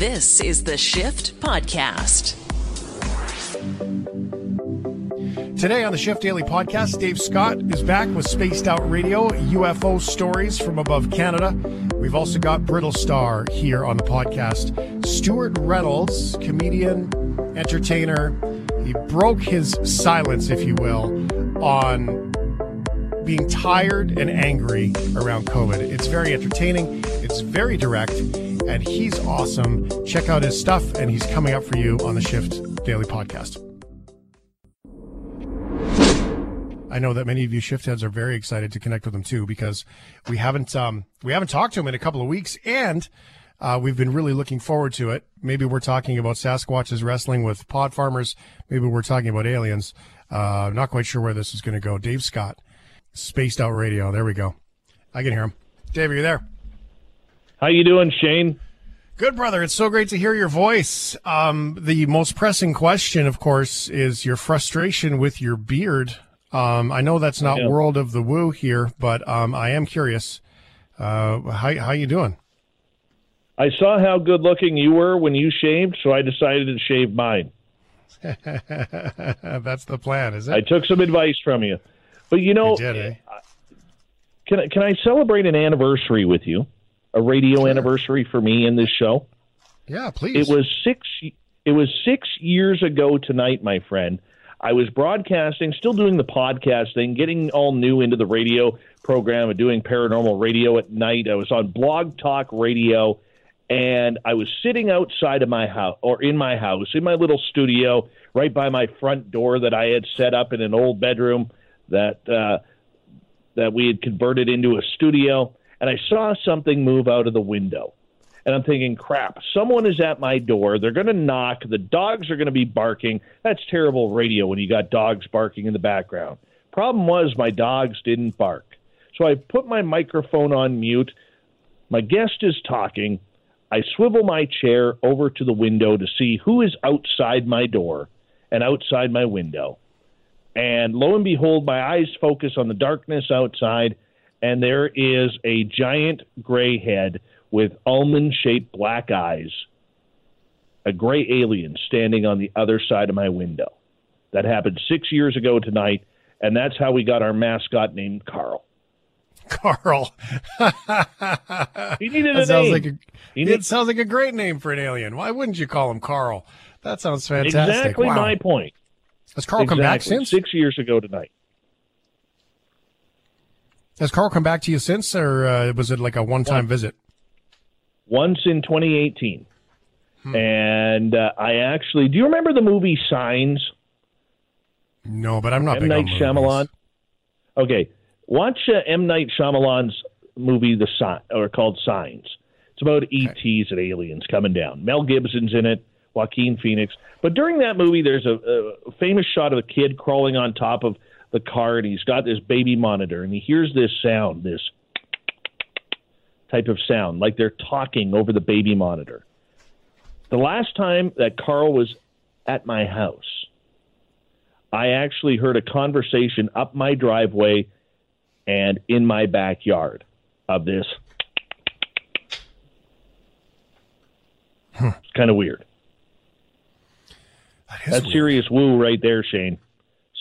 This is the Shift Podcast. Today on the Shift Daily Podcast, Dave Scott is back with Spaced Out Radio, UFO stories from above Canada. We've also got Brittlestar here on the podcast. Stewart Reynolds, comedian, entertainer, he broke his silence, if you will, on being tired and angry around COVID. It's very entertaining, it's very direct, and he's awesome. Check out his stuff, and he's coming up for you on the Shift Daily Podcast. I know that many of you shift heads are very excited to connect with him too because we haven't um, we haven't talked to him in a couple of weeks and uh, we've been really looking forward to it. Maybe we're talking about Sasquatches wrestling with pod farmers. Maybe we're talking about aliens. Uh, not quite sure where this is going to go. Dave Scott, Spaced Out Radio. There we go. I can hear him. Dave, are you there? How you doing, Shane? Good, brother. It's so great to hear your voice. Um, the most pressing question, of course, is your frustration with your beard. Um, I know that's not Yeah. world of the woo here, but um, I am curious. Uh, how how you doing? I saw how good looking you were when you shaved, so I decided to shave mine. that's the plan, is it? I took some advice from you. But you know, You did, eh? can I, can I celebrate an anniversary with you? A radio anniversary for me in this show? Yeah, please. It was 6 it was 6 years ago tonight, my friend. I was broadcasting, still doing the podcast thing, getting all new into the radio program and doing paranormal radio at night. I was on Blog Talk Radio and I was sitting outside of my house or in my house in my little studio right by my front door that I had set up in an old bedroom that uh, that we had converted into a studio and I saw something move out of the window and I'm thinking, crap, someone is at my door. They're going to knock. The dogs are going to be barking. That's terrible radio when you got dogs barking in the background. Problem was, my dogs didn't bark. So I put my microphone on mute. My guest is talking. I swivel my chair over to the window to see who is outside my door and outside my window. And lo and behold, my eyes focus on the darkness outside, and there is a giant gray head with almond shaped black eyes, a gray alien standing on the other side of my window. That happened six years ago tonight, and that's how we got our mascot named Carl. Carl. He needed a sounds name. like a, He it need- sounds like a great name for an alien. Why wouldn't you call him Carl? That sounds fantastic. exactly wow. my point. Has Carl come back since? Six years ago tonight. Has Carl come back to you since, or uh, was it like a one-time visit? Once in 2018. Hmm. And uh, I actually, do you remember the movie Signs? No, but I'm not M. Night. Shyamalan. Okay, watch uh, M. Night Shyamalan's movie, The Sign, or called Signs. It's about ETs and aliens coming down. Mel Gibson's in it, Joaquin Phoenix. But during that movie, there's a, a famous shot of a kid crawling on top of the car, and he's got this baby monitor, and he hears this sound, this type of sound, like they're talking over the baby monitor. The last time that Carl was at my house, I actually heard a conversation up my driveway and in my backyard of this. It's kind of weird. That That's weird. serious woo right there, Shane.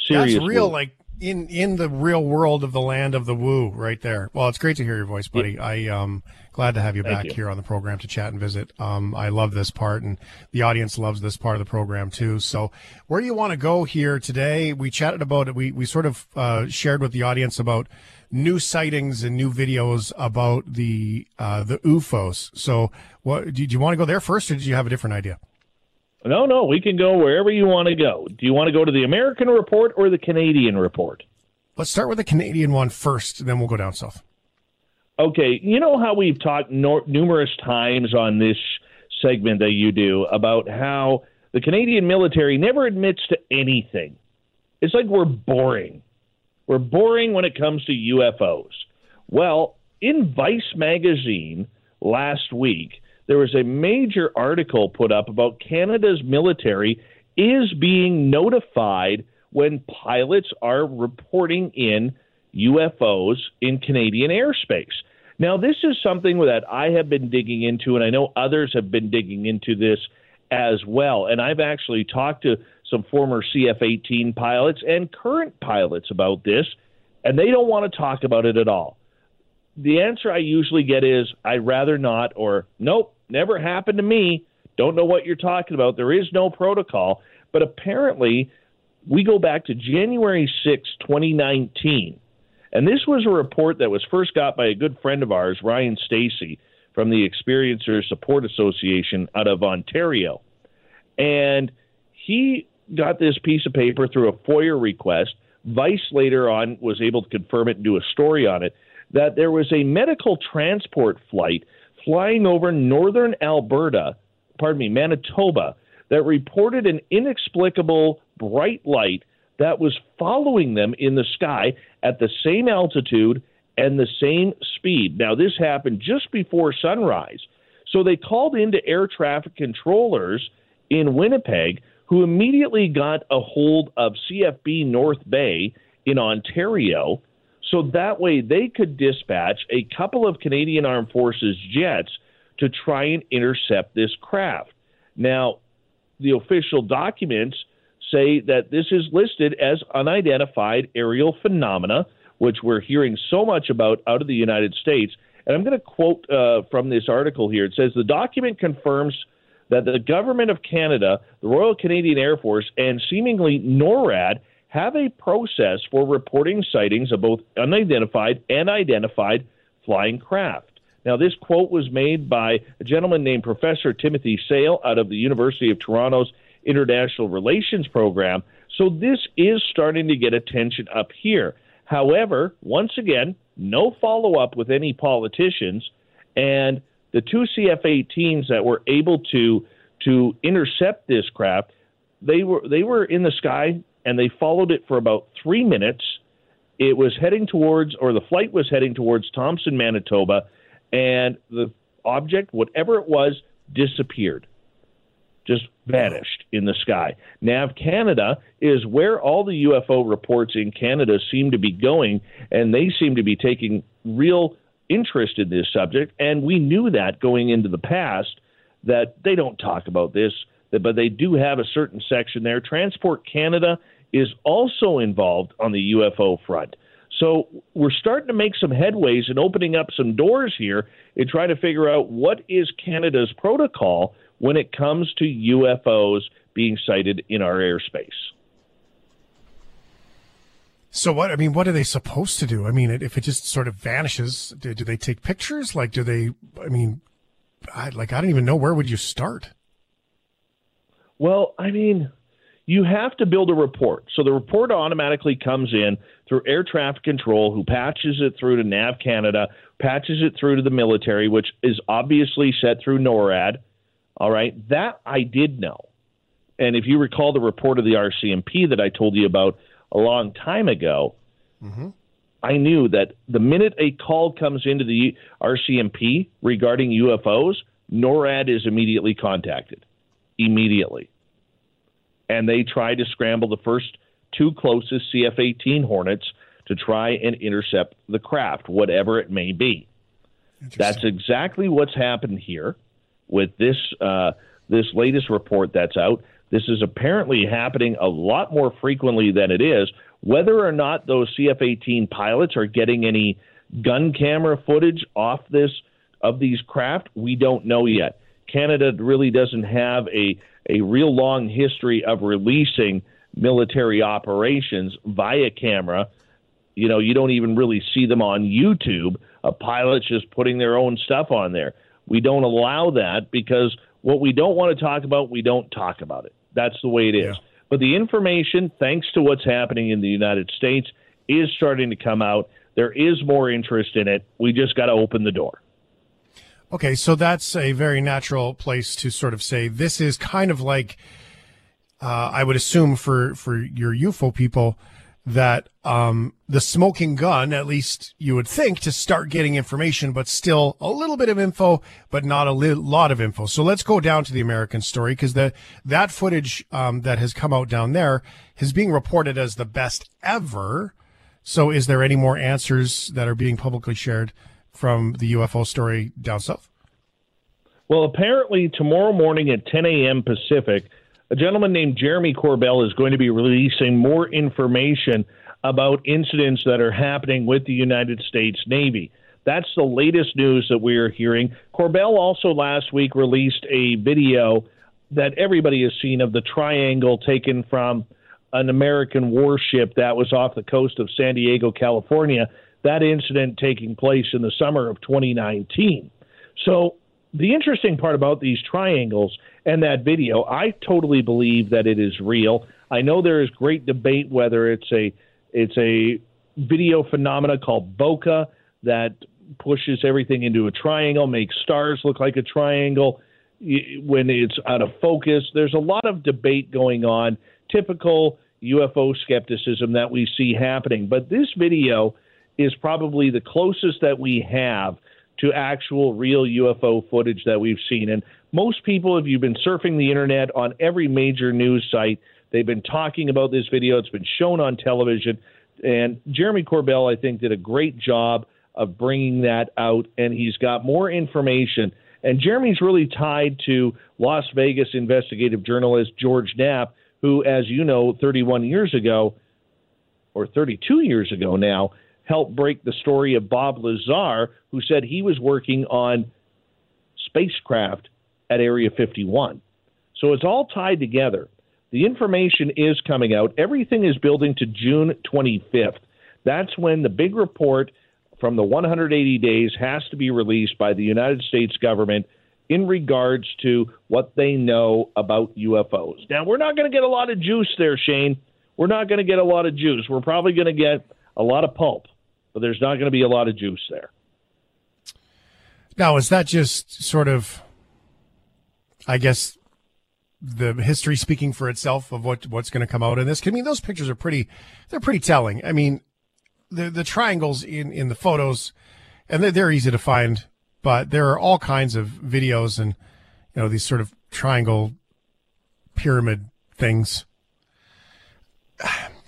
Serious That's real, like in in the real world of the land of the woo, right there. Well, it's great to hear your voice, buddy. I um glad to have you Thank back you. here on the program to chat and visit. Um, I love this part, and the audience loves this part of the program too. So, where do you want to go here today? We chatted about it. We we sort of uh, shared with the audience about new sightings and new videos about the uh, the UFOs. So, what do you, do you want to go there first, or did you have a different idea? No, no, we can go wherever you want to go. Do you want to go to the American report or the Canadian report? Let's start with the Canadian one first, then we'll go down south. Okay, you know how we've talked no- numerous times on this segment that you do about how the Canadian military never admits to anything. It's like we're boring. We're boring when it comes to UFOs. Well, in Vice magazine last week, there was a major article put up about Canada's military is being notified when pilots are reporting in UFOs in Canadian airspace. Now, this is something that I have been digging into, and I know others have been digging into this as well. And I've actually talked to some former CF 18 pilots and current pilots about this, and they don't want to talk about it at all. The answer I usually get is, I'd rather not, or nope, never happened to me. Don't know what you're talking about. There is no protocol. But apparently, we go back to January 6, 2019. And this was a report that was first got by a good friend of ours, Ryan Stacy, from the Experiencer Support Association out of Ontario. And he got this piece of paper through a FOIA request. Vice later on was able to confirm it and do a story on it that there was a medical transport flight flying over northern Alberta, pardon me, Manitoba, that reported an inexplicable bright light that was following them in the sky at the same altitude and the same speed. Now, this happened just before sunrise. So they called into air traffic controllers in Winnipeg, who immediately got a hold of CFB North Bay in Ontario. So that way they could dispatch a couple of Canadian Armed Forces jets to try and intercept this craft. Now, the official documents say that this is listed as unidentified aerial phenomena, which we're hearing so much about out of the United States. And I'm going to quote uh, from this article here. It says the document confirms that the government of Canada, the Royal Canadian Air Force, and seemingly NORAD have a process for reporting sightings of both unidentified and identified flying craft. Now, this quote was made by a gentleman named Professor Timothy Sayle out of the University of Toronto's International Relations Program. So this is starting to get attention up here. However, once again, no follow up with any politicians, and the two CF-18s that were able to to intercept this craft, they were they were in the sky and they followed it for about three minutes. It was heading towards, or the flight was heading towards Thompson, Manitoba, and the object, whatever it was, disappeared just vanished in the sky. Nav Canada is where all the UFO reports in Canada seem to be going, and they seem to be taking real interest in this subject. And we knew that going into the past that they don't talk about this, but they do have a certain section there. Transport Canada is also involved on the UFO front. So we're starting to make some headways and opening up some doors here and trying to figure out what is Canada's protocol when it comes to UFOs being sighted in our airspace. So what? I mean, what are they supposed to do? I mean, if it just sort of vanishes, do, do they take pictures? Like, do they? I mean, I, like I don't even know where would you start. Well, I mean, you have to build a report. So the report automatically comes in through air traffic control, who patches it through to Nav Canada, patches it through to the military, which is obviously set through NORAD. All right, that I did know. And if you recall the report of the RCMP that I told you about a long time ago, mm-hmm. I knew that the minute a call comes into the RCMP regarding UFOs, NORAD is immediately contacted. Immediately. And they try to scramble the first two closest CF 18 Hornets to try and intercept the craft, whatever it may be. That's exactly what's happened here with this uh, this latest report that's out. This is apparently happening a lot more frequently than it is. Whether or not those CF-18 pilots are getting any gun camera footage off this of these craft, we don't know yet. Canada really doesn't have a a real long history of releasing military operations via camera. You know, you don't even really see them on YouTube. A pilot's just putting their own stuff on there. We don't allow that because what we don't want to talk about, we don't talk about it. That's the way it is. Yeah. But the information, thanks to what's happening in the United States, is starting to come out. There is more interest in it. We just got to open the door. Okay, so that's a very natural place to sort of say this is kind of like uh, I would assume for for your UFO people that um, the smoking gun, at least you would think, to start getting information, but still a little bit of info, but not a li- lot of info. So let's go down to the American story because that that footage um, that has come out down there is being reported as the best ever. So is there any more answers that are being publicly shared from the UFO story down south? Well, apparently tomorrow morning at 10 a.m. Pacific, a gentleman named Jeremy Corbell is going to be releasing more information about incidents that are happening with the United States Navy. That's the latest news that we are hearing. Corbell also last week released a video that everybody has seen of the triangle taken from an American warship that was off the coast of San Diego, California. That incident taking place in the summer of 2019. So, the interesting part about these triangles and that video, I totally believe that it is real. I know there is great debate whether it's a it's a video phenomena called bokeh that pushes everything into a triangle, makes stars look like a triangle when it's out of focus. There's a lot of debate going on, typical UFO skepticism that we see happening. But this video is probably the closest that we have to actual real UFO footage that we've seen. And most people, if you've been surfing the internet on every major news site, they've been talking about this video. It's been shown on television. And Jeremy Corbell, I think, did a great job of bringing that out. And he's got more information. And Jeremy's really tied to Las Vegas investigative journalist George Knapp, who, as you know, 31 years ago, or 32 years ago now, helped break the story of Bob Lazar, who said he was working on spacecraft at Area 51. So it's all tied together. The information is coming out. Everything is building to June 25th. That's when the big report from the 180 days has to be released by the United States government in regards to what they know about UFOs. Now, we're not going to get a lot of juice there, Shane. We're not going to get a lot of juice. We're probably going to get a lot of pulp but there's not going to be a lot of juice there. Now, is that just sort of, I guess, the history speaking for itself of what what's going to come out in this? I mean, those pictures are pretty, they're pretty telling. I mean, the the triangles in in the photos, and they're, they're easy to find, but there are all kinds of videos and you know these sort of triangle pyramid things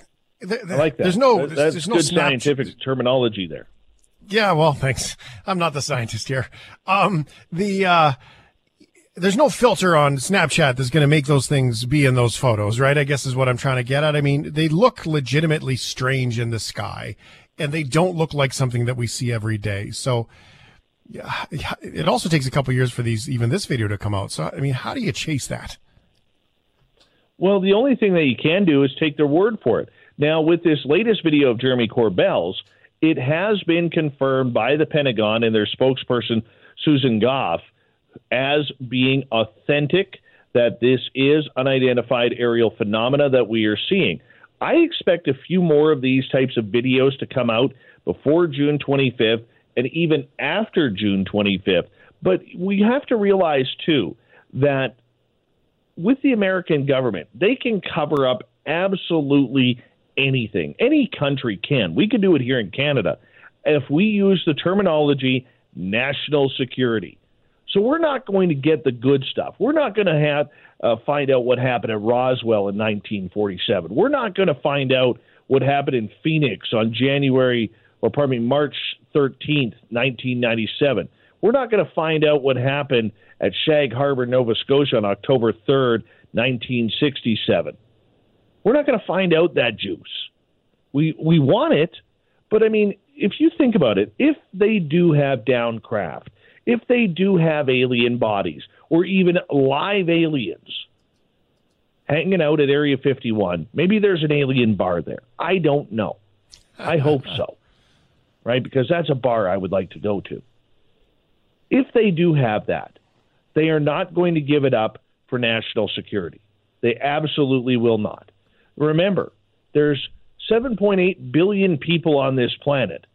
I like that. There's no, there's, good no scientific terminology there. Yeah, well, thanks. I'm not the scientist here. Um, the uh, there's no filter on Snapchat that's going to make those things be in those photos, right? I guess is what I'm trying to get at. I mean, they look legitimately strange in the sky, and they don't look like something that we see every day. So, yeah, it also takes a couple years for these, even this video, to come out. So, I mean, how do you chase that? Well, the only thing that you can do is take their word for it. Now, with this latest video of Jeremy Corbell's, it has been confirmed by the Pentagon and their spokesperson, Susan Gough, as being authentic, that this is unidentified aerial phenomena that we are seeing. I expect a few more of these types of videos to come out before June 25th and even after June 25th. But we have to realize, too, that with the American government, they can cover up absolutely anything. Any country can. We can do it here in Canada if we use the terminology national security. So we're not going to get the good stuff. We're not going to have uh, find out what happened at Roswell in 1947. We're not going to find out what happened in Phoenix on January or pardon me March 13th, 1997. We're not going to find out what happened at Shag Harbor, Nova Scotia on October 3rd, 1967. We're not going to find out that juice. We we want it, but I mean, if you think about it, if they do have down craft, if they do have alien bodies, or even live aliens hanging out at Area 51, maybe there's an alien bar there. I don't know. I hope so, right? Because that's a bar I would like to go to. If they do have that, they are not going to give it up for national security. They absolutely will not. Remember, there's 7.8 billion people on this planet,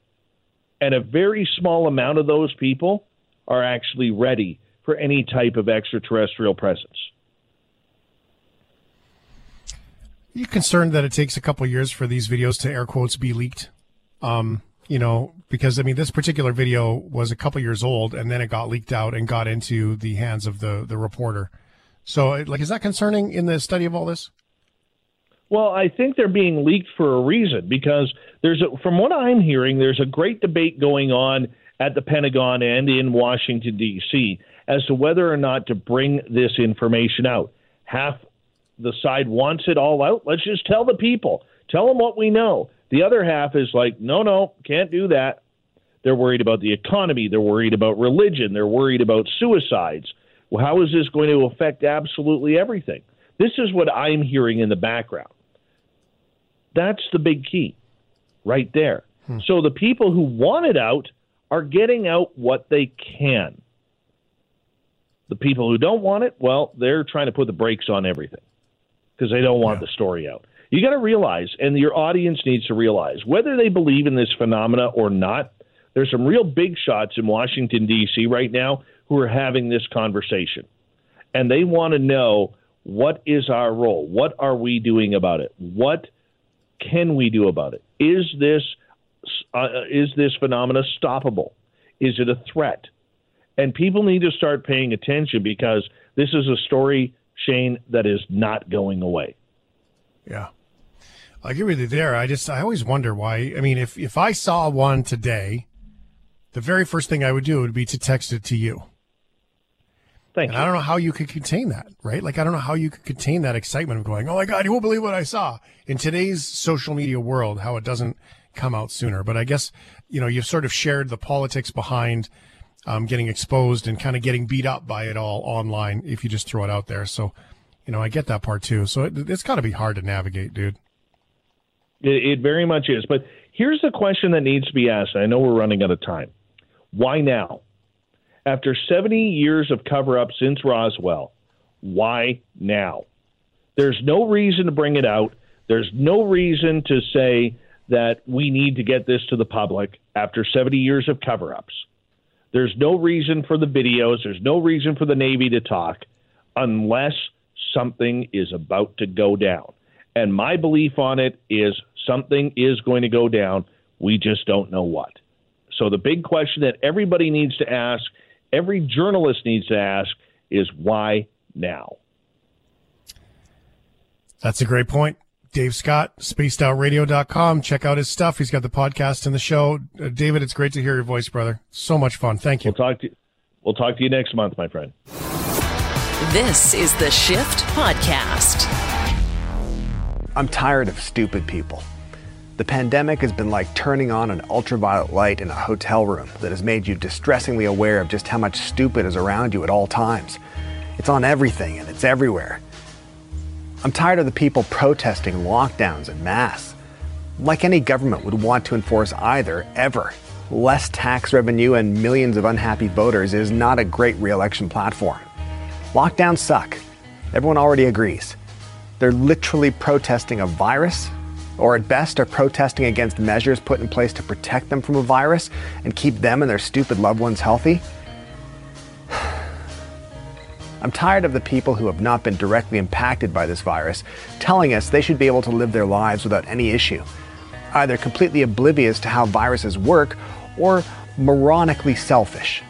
and a very small amount of those people are actually ready for any type of extraterrestrial presence. Are you concerned that it takes a couple years for these videos to air quotes be leaked? Um, you know, because I mean, this particular video was a couple years old, and then it got leaked out and got into the hands of the the reporter. So, like, is that concerning in the study of all this? Well, I think they're being leaked for a reason because there's a, from what I'm hearing, there's a great debate going on at the Pentagon and in Washington, D.C., as to whether or not to bring this information out. Half the side wants it all out. Let's just tell the people, tell them what we know. The other half is like, no, no, can't do that. They're worried about the economy. They're worried about religion. They're worried about suicides. Well, how is this going to affect absolutely everything? This is what I'm hearing in the background. That's the big key right there. Hmm. So the people who want it out are getting out what they can. The people who don't want it, well, they're trying to put the brakes on everything because they don't want yeah. the story out. You got to realize, and your audience needs to realize, whether they believe in this phenomena or not, there's some real big shots in Washington, D.C. right now who are having this conversation. And they want to know what is our role? What are we doing about it? What can we do about it? Is this uh, is this phenomena stoppable? Is it a threat? And people need to start paying attention because this is a story, Shane, that is not going away. Yeah. I with you there. I just I always wonder why. I mean, if if I saw one today, the very first thing I would do would be to text it to you. Thank and you. I don't know how you could contain that, right? Like I don't know how you could contain that excitement of going, "Oh my god, you won't believe what I saw." In today's social media world, how it doesn't come out sooner. But I guess you know you've sort of shared the politics behind um, getting exposed and kind of getting beat up by it all online if you just throw it out there. So you know I get that part too. So it, it's got to be hard to navigate, dude. It, it very much is. But here's the question that needs to be asked. I know we're running out of time. Why now? After 70 years of cover up since Roswell, why now? There's no reason to bring it out. There's no reason to say that we need to get this to the public after 70 years of cover ups. There's no reason for the videos. There's no reason for the Navy to talk unless something is about to go down. And my belief on it is something is going to go down. We just don't know what. So the big question that everybody needs to ask, every journalist needs to ask, is why now? That's a great point. Dave Scott, spacedoutradio.com. Check out his stuff. He's got the podcast and the show. Uh, David, it's great to hear your voice, brother. So much fun. Thank you. We'll talk to you. We'll talk to you next month, my friend. This is the Shift Podcast. I'm tired of stupid people. The pandemic has been like turning on an ultraviolet light in a hotel room that has made you distressingly aware of just how much stupid is around you at all times. It's on everything and it's everywhere. I'm tired of the people protesting lockdowns and masks. Like any government would want to enforce either, ever. Less tax revenue and millions of unhappy voters is not a great re election platform. Lockdowns suck. Everyone already agrees. They're literally protesting a virus, or at best are protesting against measures put in place to protect them from a virus and keep them and their stupid loved ones healthy. I'm tired of the people who have not been directly impacted by this virus telling us they should be able to live their lives without any issue, either completely oblivious to how viruses work or moronically selfish.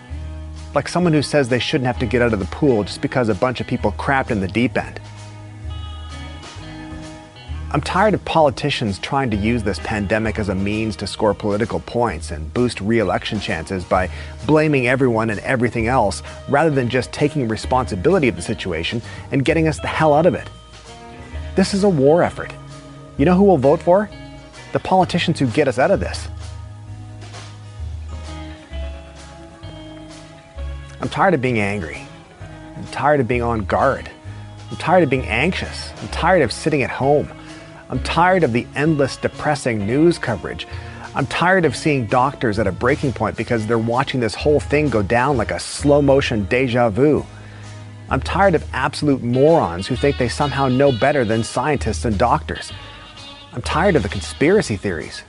Like someone who says they shouldn't have to get out of the pool just because a bunch of people crapped in the deep end. I'm tired of politicians trying to use this pandemic as a means to score political points and boost re election chances by blaming everyone and everything else rather than just taking responsibility of the situation and getting us the hell out of it. This is a war effort. You know who we'll vote for? The politicians who get us out of this. I'm tired of being angry. I'm tired of being on guard. I'm tired of being anxious. I'm tired of sitting at home. I'm tired of the endless depressing news coverage. I'm tired of seeing doctors at a breaking point because they're watching this whole thing go down like a slow motion deja vu. I'm tired of absolute morons who think they somehow know better than scientists and doctors. I'm tired of the conspiracy theories.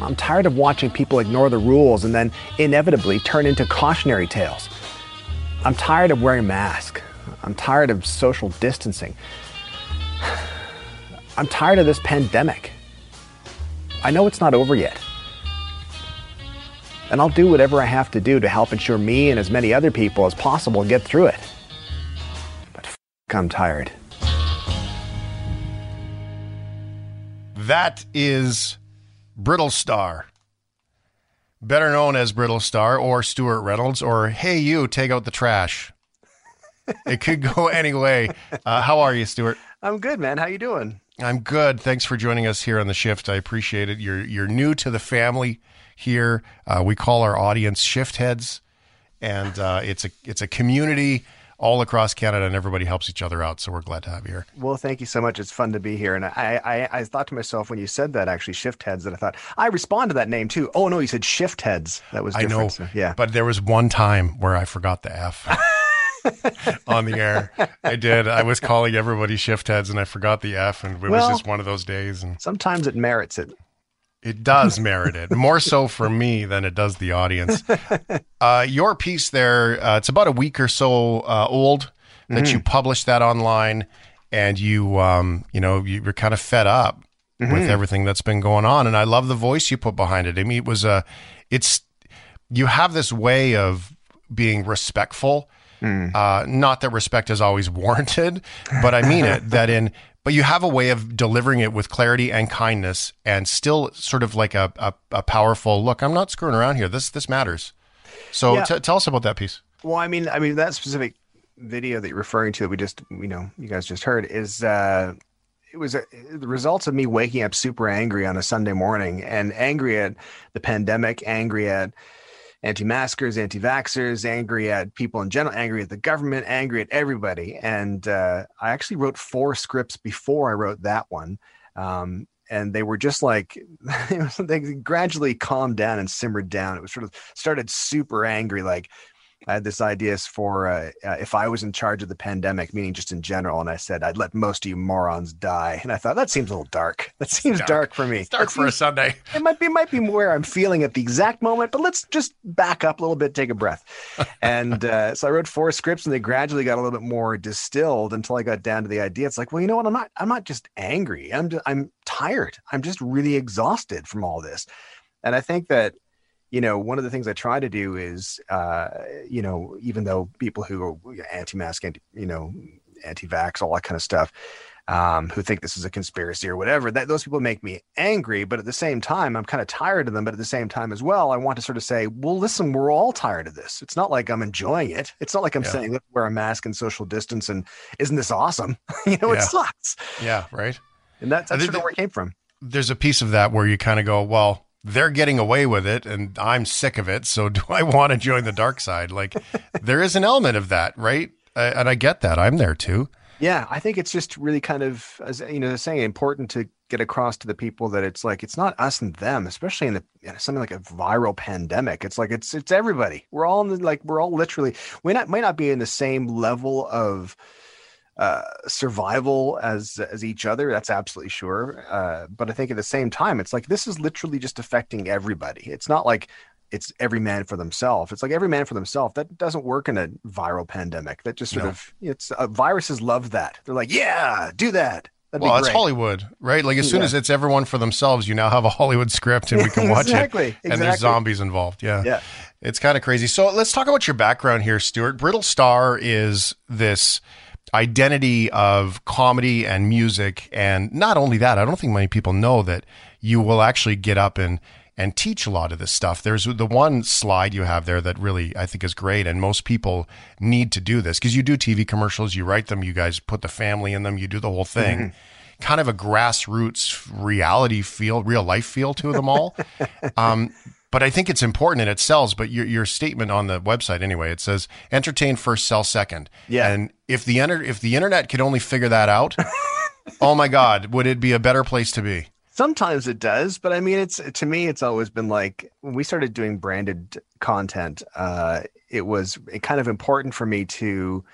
I'm tired of watching people ignore the rules and then inevitably turn into cautionary tales. I'm tired of wearing masks. I'm tired of social distancing. I'm tired of this pandemic. I know it's not over yet. And I'll do whatever I have to do to help ensure me and as many other people as possible get through it. But f- I'm tired. That is Brittlestar. better known as Brittlestar or Stewart Reynolds or Hey You, take out the trash. it could go any way. Uh, how are you, Stewart? I'm good, man. How you doing? I'm good. Thanks for joining us here on the shift. I appreciate it. You're you're new to the family here. Uh, we call our audience shift heads, and uh, it's a it's a community all across Canada, and everybody helps each other out. So we're glad to have you here. Well, thank you so much. It's fun to be here. And I, I, I thought to myself when you said that, actually, shift heads, that I thought I respond to that name too. Oh no, you said shift heads. That was different. I know. So, yeah, but there was one time where I forgot the F. on the air. I did. I was calling everybody shift heads and I forgot the F and it well, was just one of those days and sometimes it merits it. It does merit it more so for me than it does the audience. Uh, your piece there, uh, it's about a week or so uh, old that mm-hmm. you published that online, and you, um, you know, you were kind of fed up mm-hmm. with everything that's been going on, and I love the voice you put behind it. I mean, it was a, it's, you have this way of being respectful. Mm. Uh, not that respect is always warranted, but I mean it. That in but you have a way of delivering it with clarity and kindness and still sort of like a, a, a powerful look i'm not screwing around here this this matters so yeah. t- tell us about that piece well i mean i mean that specific video that you're referring to that we just you know you guys just heard is uh it was a, the results of me waking up super angry on a sunday morning and angry at the pandemic angry at anti-maskers, anti-vaxxers, angry at people in general, angry at the government, angry at everybody. And uh, I actually wrote four scripts before I wrote that one. Um, and they were just like they gradually calmed down and simmered down. It was sort of started super angry, like I had this idea for uh, uh, if I was in charge of the pandemic, meaning just in general, and I said I'd let most of you morons die, and I thought that seems a little dark. That seems dark. dark. for me. It's dark that for seems, a Sunday. It might be, might be where I'm feeling at the exact moment, but let's just back up a little bit, take a breath. and uh, so I wrote four scripts, and they gradually got a little bit more distilled until I got down to the idea. It's like, well, you know what? I'm not. I'm not just angry. I'm. Just, I'm tired. I'm just really exhausted from all this. And I think that you know, one of the things I try to do is, uh, you know, even though people who are anti-mask, anti, you know, anti-vax, all that kind of stuff, um, who think this is a conspiracy or whatever, that those people make me angry. But at the same time, I'm kind of tired of them. But at the same time as well, I want to sort of say, well, listen, we're all tired of this. It's not like I'm enjoying it. It's not like I'm yeah. saying, let's wear a mask and social distance and isn't this awesome? you know, yeah. it sucks. Yeah, right. And that's, that's sort of where it came from. There's a piece of that where you kind of go, well, they're getting away with it and I'm sick of it. So do I want to join the dark side? Like there is an element of that, right? Uh, and I get that. I'm there too. Yeah, I think it's just really kind of, as you know, saying important to get across to the people that it's like it's not us and them, especially in the you know, something like a viral pandemic. It's like it's it's everybody. We're all in the, like we're all literally we not might not be in the same level of uh, survival as as each other. That's absolutely sure. Uh, but I think at the same time, it's like this is literally just affecting everybody. It's not like it's every man for themselves. It's like every man for themselves. That doesn't work in a viral pandemic. That just sort no. of it's uh, viruses love that. They're like, yeah, do that. That'd well, it's Hollywood, right? Like as soon yeah. as it's everyone for themselves, you now have a Hollywood script and we can watch exactly, it. And exactly. there's zombies involved. Yeah. Yeah. It's kind of crazy. So let's talk about your background here, Stewart. Brittle Star is this identity of comedy and music. And not only that, I don't think many people know that you will actually get up and and teach a lot of this stuff. There's the one slide you have there that really I think is great, and most people need to do this because you do TV commercials, you write them, you guys put the family in them, you do the whole thing. Mm-hmm. Kind of a grassroots reality feel, real life feel to them all. um, but I think it's important and it sells. But your, your statement on the website anyway, it says entertain first, sell second. Yeah. And if the enter, if the internet could only figure that out, oh my God, would it be a better place to be? Sometimes it does, but I mean, it's to me, it's always been like when we started doing branded content. Uh, it was kind of important for me to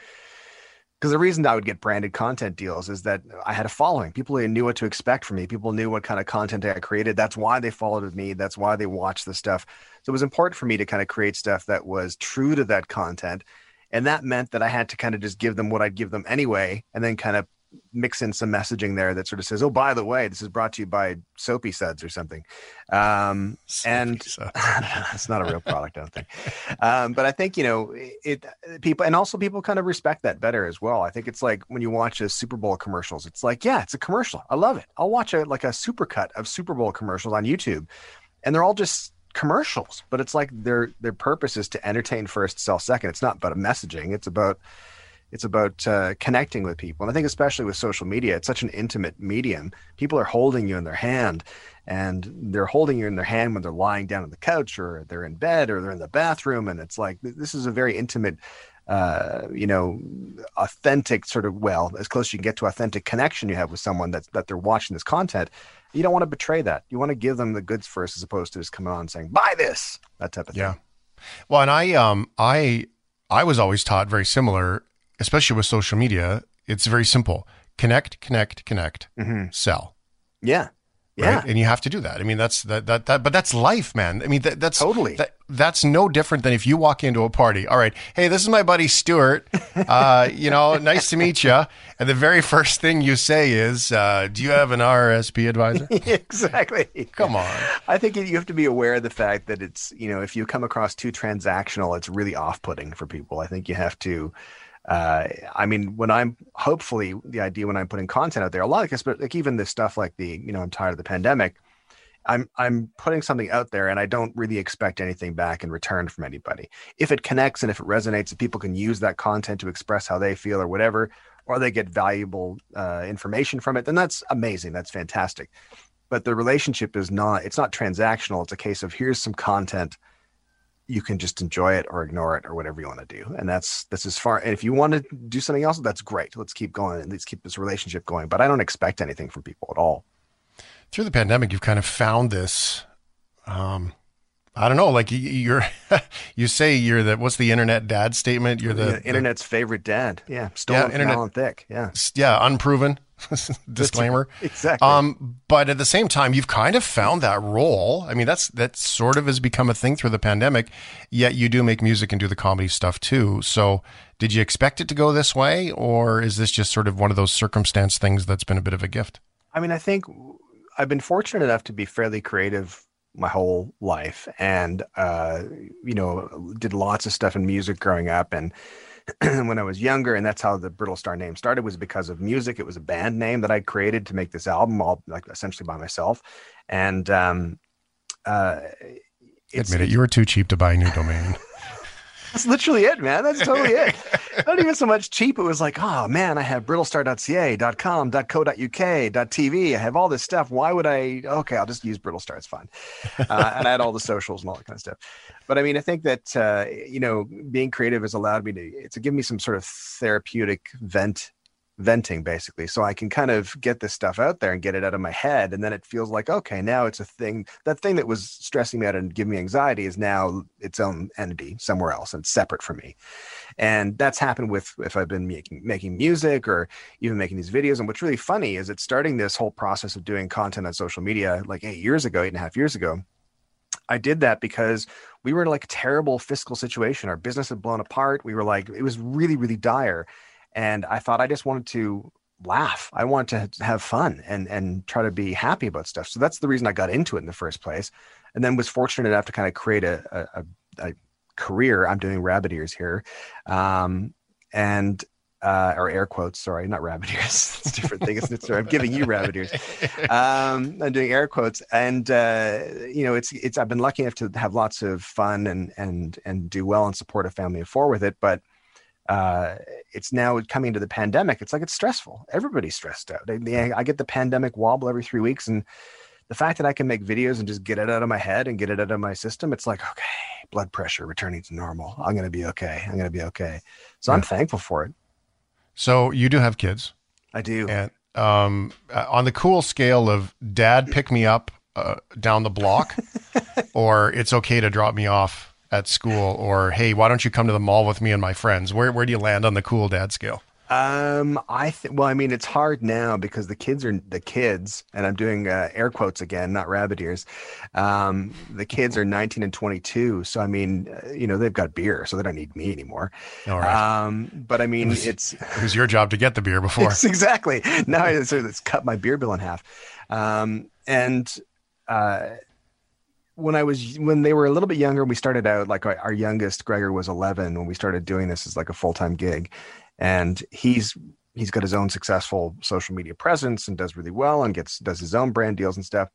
because the reason I would get branded content deals is that I had a following. People knew what to expect from me. People knew what kind of content I created. That's why they followed me. That's why they watched the stuff. So it was important for me to kind of create stuff that was true to that content. And that meant that I had to kind of just give them what I'd give them anyway, and then kind of mix in some messaging there that sort of says, "Oh, by the way, this is brought to you by Soapy Suds or something." Um, and it's not a real product, I don't think. Um, but I think you know it. People and also people kind of respect that better as well. I think it's like when you watch a Super Bowl commercials, it's like, yeah, it's a commercial. I love it. I'll watch a like a supercut of Super Bowl commercials on YouTube, and they're all just commercials, but it's like their their purpose is to entertain first, sell second. It's not about messaging. It's about it's about uh, connecting with people. And I think especially with social media, it's such an intimate medium. People are holding you in their hand, and they're holding you in their hand when they're lying down on the couch, or they're in bed, or they're in the bathroom, and it's like this is a very intimate. Uh, you know, authentic sort of well, as close as you can get to authentic connection you have with someone that that they're watching this content you don't want to betray that. You want to give them the goods first, as opposed to just coming on and saying, "Buy this," that type of thing. Yeah. Well, and I, um, I, I was always taught very similar, especially with social media. It's very simple: connect, connect, connect, mm-hmm. sell. Yeah. Yeah. Right? And you have to do that. I mean, that's that, that, that, but that's life, man. I mean, that, that's totally, that, that's no different than if you walk into a party. All right. Hey, this is my buddy Stewart. Uh, you know, nice to meet you. And the very first thing you say is, uh, do you have an RSP advisor? exactly. Come on. I think you have to be aware of the fact that it's, you know, if you come across too transactional, it's really off putting for people. I think you have to, uh, I mean, when I'm hopefully the idea when I'm putting content out there, a lot of this, but like even this stuff like the, you know, I'm tired of the pandemic. I'm I'm putting something out there and I don't really expect anything back in return from anybody. If it connects and if it resonates, if people can use that content to express how they feel or whatever, or they get valuable uh, information from it, then that's amazing. That's fantastic. But the relationship is not. It's not transactional. It's a case of here's some content you can just enjoy it or ignore it or whatever you want to do. And that's that's as far. And if you want to do something else, that's great. Let's keep going and let's keep this relationship going. But I don't expect anything from people at all. Through the pandemic, you've kind of found this. Um, I don't know. Like you're, you say you're the what's the internet dad statement? You're the, the internet's the, favorite dad. Yeah, stolen yeah, internet, Alan Thicke. Yeah, yeah, unproven. disclaimer. exactly. Um, but at the same time, you've kind of found that role. I mean, that's that sort of has become a thing through the pandemic. Yet you do make music and do the comedy stuff too. So, did you expect it to go this way, or is this just sort of one of those circumstance things that's been a bit of a gift? I mean, I think I've been fortunate enough to be fairly creative my whole life, and uh, you know, did lots of stuff in music growing up, and when I was younger, and that's how the Brittlestar name started was because of music. It was a band name that I created to make this album, all like essentially by myself. And um, uh, admit it, you were too cheap to buy a new domain. That's literally it, man. That's totally it. Not even so much cheap. It was like, oh man, I have brittlestar.ca, .com, .co.uk, .tv. I have all this stuff. Why would I? Okay, I'll just use Brittlestar. It's fine. Uh, and I had all the socials and all that kind of stuff. But I mean, I think that uh, you know, being creative has allowed me to to give me some sort of therapeutic vent venting basically. So i can kind of get this stuff out there and get it out of my head and then it feels like okay now it's a thing. That thing that was stressing me out and giving me anxiety is now its own entity somewhere else and separate from me. And that's happened with if i've been making making music or even making these videos. And what's really funny is it's starting this whole process of doing content on social media like eight years ago eight and a half years ago I did that because we were in like a terrible fiscal situation. Our business had blown apart. We were like, it was really, really dire and I thought I just wanted to laugh. I wanted to have fun and and try to be happy about stuff. So that's the reason I got into it in the first place, and then was fortunate enough to kind of create a a, a career. I'm doing rabbit ears here, um, and uh, or air quotes. Sorry, not rabbit ears. it's a different thing. It's, it's, I'm giving you rabbit ears. Um, I'm doing air quotes, and uh, you know, it's it's. I've been lucky enough to have lots of fun and and and do well and support a family of four with it, but uh, it's now coming to the pandemic. It's like it's stressful. Everybody's stressed out. I, I, get the pandemic wobble every three weeks, and the fact that I can make videos and just get it out of my head and get it out of my system, it's like okay, blood pressure returning to normal. I'm gonna be okay. I'm gonna be okay. So yeah. I'm thankful for it. So you do have kids. I do. And um, uh, on the cool scale of dad, pick me up uh, down the block, or it's okay to drop me off at school or hey why don't you come to the mall with me and my friends where, where do you land on the cool dad scale um i think well i mean it's hard now because the kids are the kids and i'm doing uh, air quotes again not rabbit ears um the kids are 19 and 22 so i mean uh, you know they've got beer so they don't need me anymore. All right. Um but i mean it was, it's it was your job to get the beer before. Exactly. Now it's, it's cut my beer bill in half. Um and uh when I was when they were a little bit younger, we started out like our youngest Gregor was 11 when we started doing this as like a full time gig, and he's he's got his own successful social media presence and does really well and gets does his own brand deals and stuff.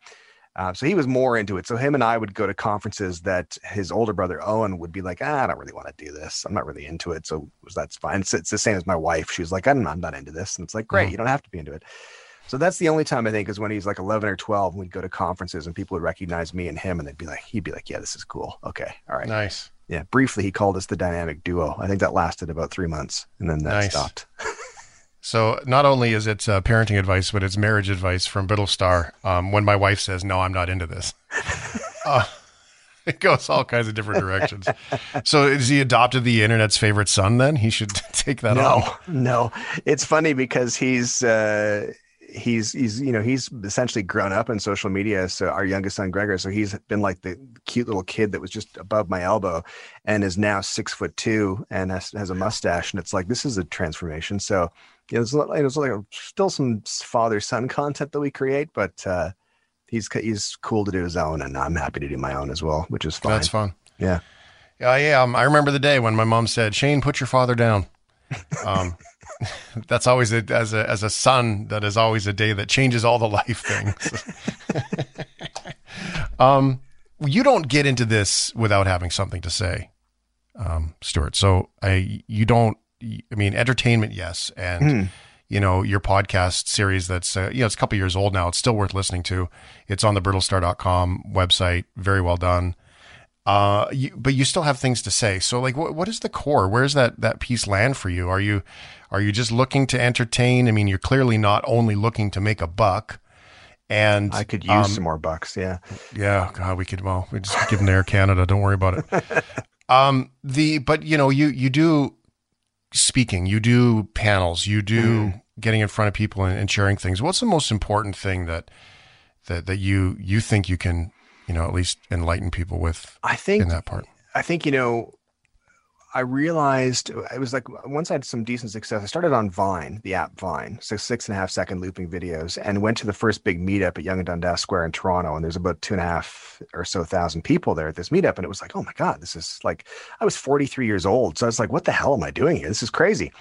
Uh, so he was more into it. So him and I would go to conferences that his older brother Owen would be like, ah, I don't really want to do this. I'm not really into it. So that's fine. It's, it's the same as my wife. She was like, I'm, I'm not into this. And it's like, great, mm-hmm. you don't have to be into it. So that's the only time I think is when he's like 11 or 12 and we'd go to conferences and people would recognize me and him and they'd be like, he'd be like, yeah, this is cool. Okay. All right. Nice. Yeah. Briefly, he called us the dynamic duo. I think that lasted about three months and then that nice. stopped. So not only is it uh, parenting advice, but it's marriage advice from Brittlestar. Um, when my wife says, "No, I'm not into this," uh, it goes all kinds of different directions. so is he adopted the internet's favorite son? Then he should take that off. no, on. No, it's funny because he's. Uh, he's he's you know he's essentially grown up in social media so our youngest son gregor so he's been like the cute little kid that was just above my elbow and is now six foot two and has, has a mustache and it's like this is a transformation so you know, there's, like a, still some father son content that we create, but uh, he's he's cool to do his own, and I'm happy to do my own as well, which is fun. That's fun. Yeah. Yeah, yeah. Um, I remember the day when my mom said, "Shane, put your father down." Um, that's always a, as a as a son. That is always a day that changes all the life things. um, you don't get into this without having something to say, um, Stewart. So I you don't I mean, entertainment, yes, and mm. you know your podcast series that's uh, you know it's a couple years old now. It's still worth listening to. It's on the brittlestar.com website. Very well done. Uh, you, but you still have things to say. So, like, what what is the core? Where's that that piece land for you? Are you are you just looking to entertain? I mean, you're clearly not only looking to make a buck. And I could use um, some more bucks. Yeah. Yeah. God, we could. Well, we just give them to Air Canada. Don't worry about it. um, the but you know you you do speaking, you do panels, you do mm. getting in front of people and, and, sharing things. What's the most important thing that that that you you think you can you know at least enlighten people with? I think in that part. I think you know I realized uh, it was like once I had some decent success, I started on Vine, the app Vine, so six and a half second looping videos, and went to the first big meetup at Yonge and Dundas Square in Toronto. And there's about two and a half or so thousand people there at this meetup. And it was like, oh my God, this is like, I was 43 years old. So I was like, what the hell am I doing here? This is crazy.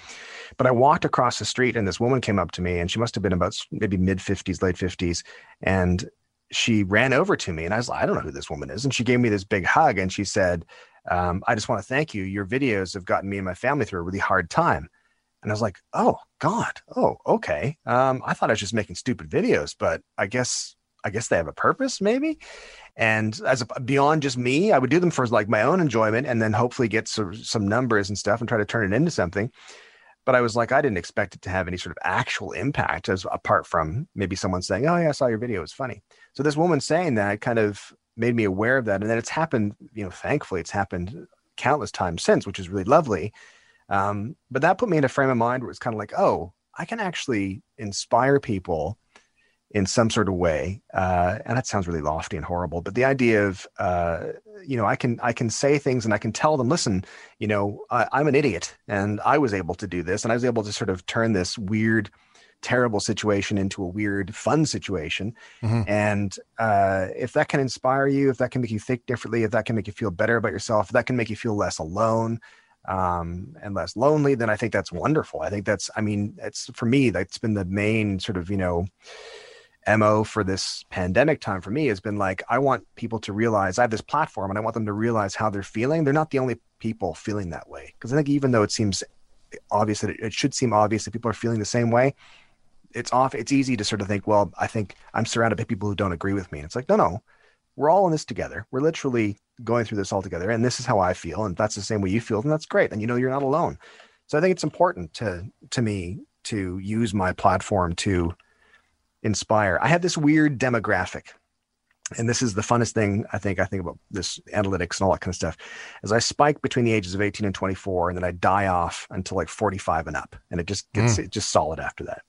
But I walked across the street and this woman came up to me and she must have been about maybe mid 50s, late 50s. And she ran over to me and I was like, I don't know who this woman is. And she gave me this big hug and she said, um, I just want to thank you. Your videos have gotten me and my family through a really hard time. And I was like, oh God, oh okay. Um, I thought I was just making stupid videos, but I guess I guess they have a purpose, maybe. And as a, beyond just me, I would do them for like my own enjoyment, and then hopefully get some some numbers and stuff, and try to turn it into something. But I was like, I didn't expect it to have any sort of actual impact, as apart from maybe someone saying, "Oh yeah, I saw your video; it was funny." So this woman saying that kind of made me aware of that. And then it's happened, you know, thankfully it's happened countless times since, which is really lovely. Um, but that put me in a frame of mind where it's kind of like, oh, I can actually inspire people in some sort of way. Uh, and that sounds really lofty and horrible, but the idea of, uh, you know, I can, I can say things and I can tell them, listen, you know, I, I'm an idiot and I was able to do this and I was able to sort of turn this weird, terrible situation into a weird fun situation. Mm-hmm. and uh, if that can inspire you if that can make you think differently if that can make you feel better about yourself if that can make you feel less alone um, and less lonely then i think that's wonderful. I think that's i mean it's for me that's been the main sort of you know mo for this pandemic time for me has been like i want people to realize i have this platform and i want them to realize how they're feeling. They're not the only people feeling that way. Because i think even though it seems obvious that it, it should seem obvious that people are feeling the same way it's off. It's easy to sort of think, well, I think I'm surrounded by people who don't agree with me. And it's like, no, no, we're all in this together. We're literally going through this all together. And this is how I feel. And that's the same way you feel. And that's great. And you know, you're not alone. So I think it's important to, to me to use my platform to inspire. I have this weird demographic. And this is the funnest thing I think I think about this analytics and all that kind of stuff. As I spike between the ages of 18 and 24, and then I die off until like 45 and up. And it just gets mm. it just solid after that.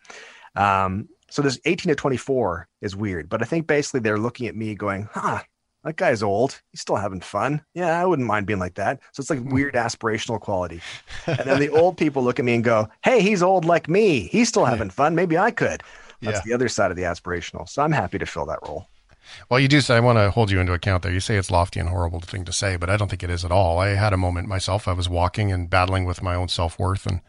Um, so this 18 to 24 is weird, but I think basically they're looking at me going, huh, that guy's old. He's still having fun. Yeah, I wouldn't mind being like that. So it's like weird aspirational quality. And then the old people look at me and go, hey, he's old like me. He's still having fun. Maybe I could. That's yeah. the other side of the aspirational. So I'm happy to fill that role. Well, you do say, I want to hold you into account there. You say it's lofty and horrible thing to say, but I don't think it is at all. I had a moment myself. I was walking and battling with my own self worth and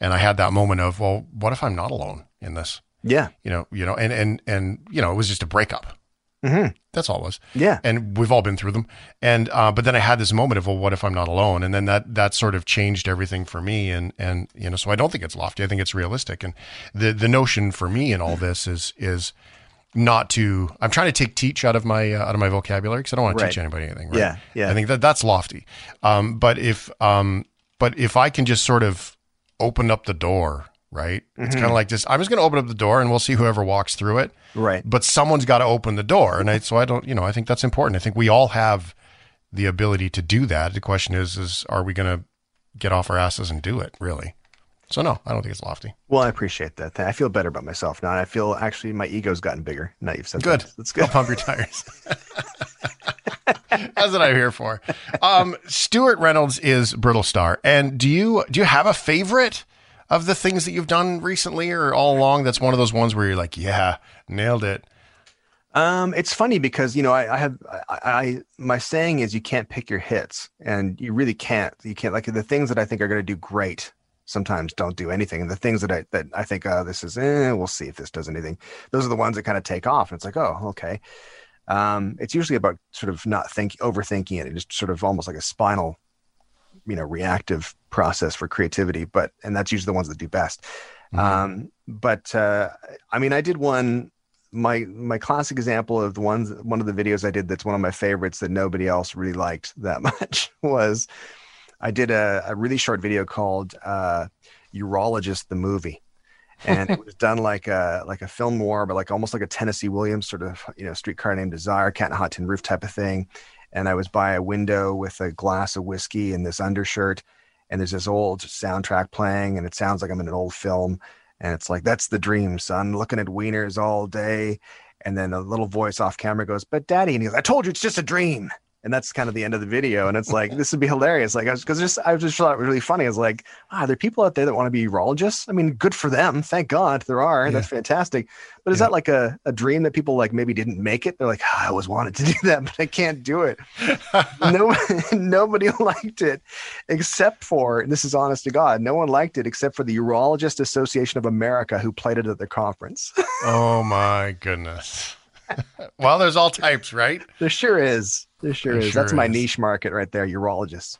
and I had that moment of, well, what if I'm not alone in this? Yeah. You know, you know, and, and, and, you know, it was just a breakup. Mm-hmm. That's all it was. Yeah. And we've all been through them. And uh, but then I had this moment of, well, what if I'm not alone? And then that that sort of changed everything for me. And and you know, so I don't think it's lofty. I think it's realistic. And the the notion for me in all this is is not to. I'm trying to take teach out of my uh, out of my vocabulary because I don't want to teach anybody anything. Right? Yeah. Yeah. I think that that's lofty. Um, but if um, but if I can just sort of open up the door right? Mm-hmm. It's kind of like just I'm just going to open up the door and we'll see whoever walks through it. Right. But someone's got to open the door, and I, so I don't, you know, I think that's important. I think we all have the ability to do that. The question is, is are we going to get off our asses and do it? Really? So no, I don't think it's lofty. Well, I appreciate that. I feel better about myself now. I feel actually my ego's gotten bigger. Now you've said good. That. That's good. I'll pump your tires. That's what I'm here for. Um, Stewart Reynolds is Brittlestar, and do you do you have a favorite? Of the things that you've done recently or all along that's one of those ones where you're like, yeah, nailed it? Um, it's funny because you know I, I have I, I, my saying is you can't pick your hits, and you really can't. You can't like the things that I think are going to do great. Sometimes don't do anything, and the things that I that I think oh this is eh, we'll see if this does anything. Those are the ones that kind of take off, and it's like oh okay. Um, it's usually about sort of not think overthinking it, it's just sort of almost like a spinal you know reactive process for creativity but and that's usually the ones that do best. Mm-hmm. um, but uh, i mean i did one my my classic example of the ones one of the videos i did that's one of my favorites that nobody else really liked that much was i did a, a really short video called uh, urologist the movie. And it was done like a like a film noir, but like almost like a Tennessee Williams sort of you know streetcar named Desire, Cat and Hot Tin Roof type of thing and I was by a window with a glass of whiskey and this undershirt, and there's this old soundtrack playing, and it sounds like I'm in an old film, and it's like that's the dream, son. Looking at wieners all day, and then a little voice off camera goes, "But daddy," and he goes, "I told you it's just a dream." And that's kind of the end of the video. And it's like this would be hilarious. Like I was because just I just thought it was really funny. I was like, ah, there are people out there that want to be urologists. I mean, good for them. Thank God there are. Yeah. That's fantastic. But is yeah. that like a, a dream that people like maybe didn't make it? They're like, oh, I always wanted to do that, but I can't do it. no, nobody liked it except for, and this is honest to God, no one liked it except for the Urologist Association of America who played it at their conference. oh my goodness. Well, there's all types, right? There sure is. There sure there is. Sure That's my niche market right there, urologists.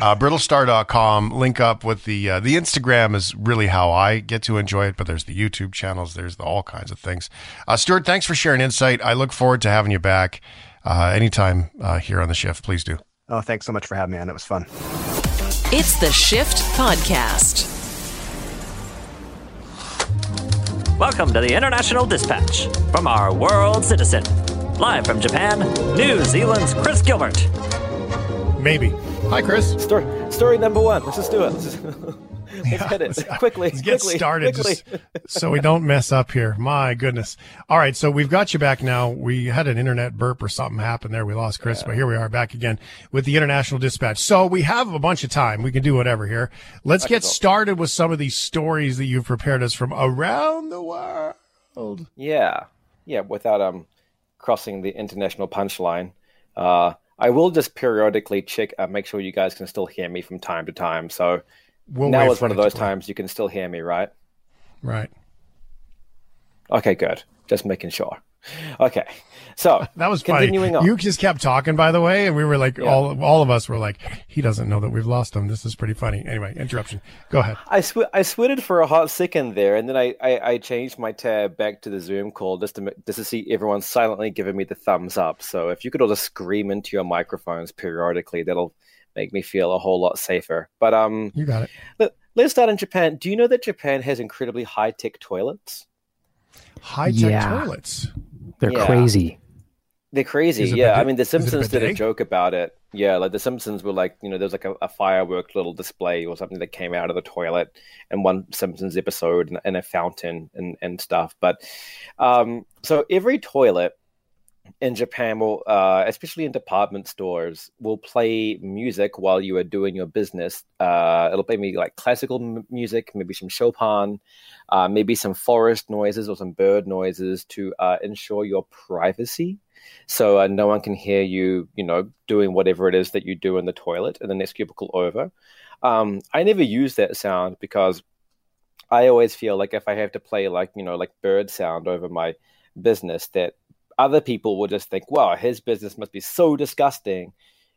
Uh, brittlestar.com. Link up with the uh, the Instagram is really how I get to enjoy it, but there's the YouTube channels, there's the, all kinds of things. Uh, Stewart, thanks for sharing insight. I look forward to having you back uh, anytime uh, here on the shift. Please do. Oh, thanks so much for having me on. It was fun. It's the Shift Podcast. Welcome to the International Dispatch from our world citizen. Live from Japan, New Zealand's Chris Gilbert. Maybe. Hi, Chris. Story, story number one. Let's just do it. Let's, just, let's yeah, hit it let's, quickly. Let's get quickly, started quickly. Just, so we don't mess up here. My goodness. All right. So we've got you back now. We had an internet burp or something happen there. We lost Chris, yeah. but here we are back again with the International Dispatch. So we have a bunch of time. We can do whatever here. Let's get started with some of these stories that you've prepared us from around the world. Yeah. Yeah. Without um crossing the international punchline. Uh, I will just periodically check, uh, make sure you guys can still hear me from time to time. So we'll now is one of those times you can still hear me, right? Right. Okay, good. Just making sure. Okay, so that was continuing funny. On. You just kept talking, by the way, and we were like, yeah. all all of us were like, he doesn't know that we've lost him. This is pretty funny. Anyway, interruption. Go ahead. I sw- I switched for a hot second there, and then I, I, I changed my tab back to the Zoom call just to just to see everyone silently giving me the thumbs up. So if you could all just scream into your microphones periodically, that'll make me feel a whole lot safer. But um, you got it. Let, let's start in Japan. Do you know that Japan has incredibly high tech toilets? High tech yeah. toilets. They're yeah. crazy. They're crazy. Yeah. I mean, The Simpsons did a joke about it. Yeah. Like The Simpsons were like, you know, there's like a, a, firework little display or something that came out of the toilet in one Simpsons episode and, and a fountain and, and stuff. But um, so every toilet in Japan will, uh, especially in department stores, will play music while you are doing your business. Uh, it'll play maybe like classical m- music, maybe some Chopin, uh, maybe some forest noises or some bird noises to uh, ensure your privacy. So uh, no one can hear you, you know, doing whatever it is that you do in the toilet in the next cubicle over. Um, I never use that sound because I always feel like if I have to play like you know like bird sound over my business that other people will just think, wow, his business must be so disgusting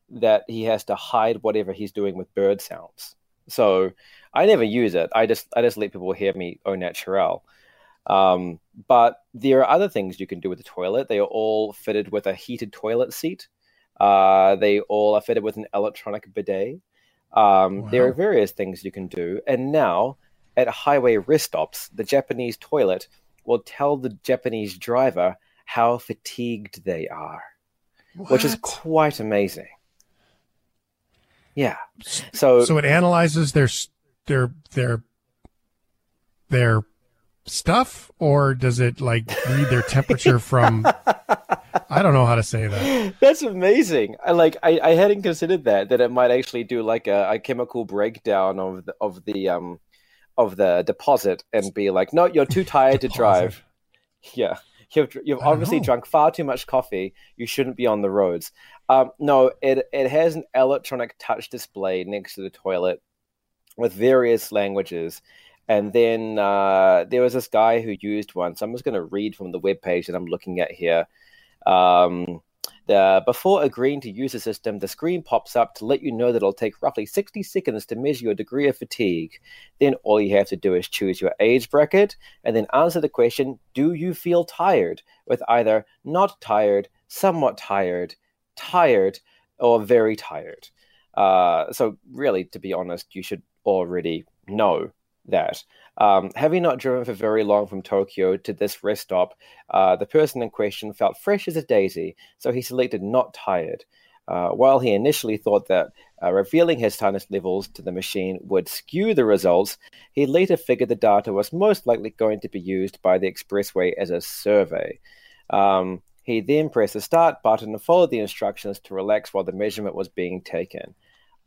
that he has to hide whatever he's doing with bird sounds. So I never use it. I just I just let people hear me au naturel. Um, but there are other things you can do with the toilet. They are all fitted with a heated toilet seat. Uh, they all are fitted with an electronic bidet. Um, wow. There are various things you can do. And now, at highway rest stops, the Japanese toilet will tell the Japanese driver how fatigued they are, what? which is quite amazing. Yeah. So so it analyzes their their their their stuff or does it like read their temperature from I don't know how to say that. That's amazing. I like I, I hadn't considered that that it might actually do like a, a chemical breakdown of the of the um of the deposit and be like, no, you're too tired to drive. Yeah. You've, you've obviously know. drunk far too much coffee. You shouldn't be on the roads. Um, no, it, it has an electronic touch display next to the toilet with various languages. And then uh, there was this guy who used one. So I'm just going to read from the web page that I'm looking at here. Um, before agreeing to use the system, the screen pops up to let you know that it'll take roughly 60 seconds to measure your degree of fatigue. Then all you have to do is choose your age bracket and then answer the question Do you feel tired? with either not tired, somewhat tired, tired, or very tired. Uh, so, really, to be honest, you should already know that. Um, having not driven for very long from Tokyo to this rest stop, uh, the person in question felt fresh as a daisy, so he selected not tired. Uh, while he initially thought that uh, revealing his tiredness levels to the machine would skew the results, he later figured the data was most likely going to be used by the expressway as a survey. Um, he then pressed the start button and followed the instructions to relax while the measurement was being taken.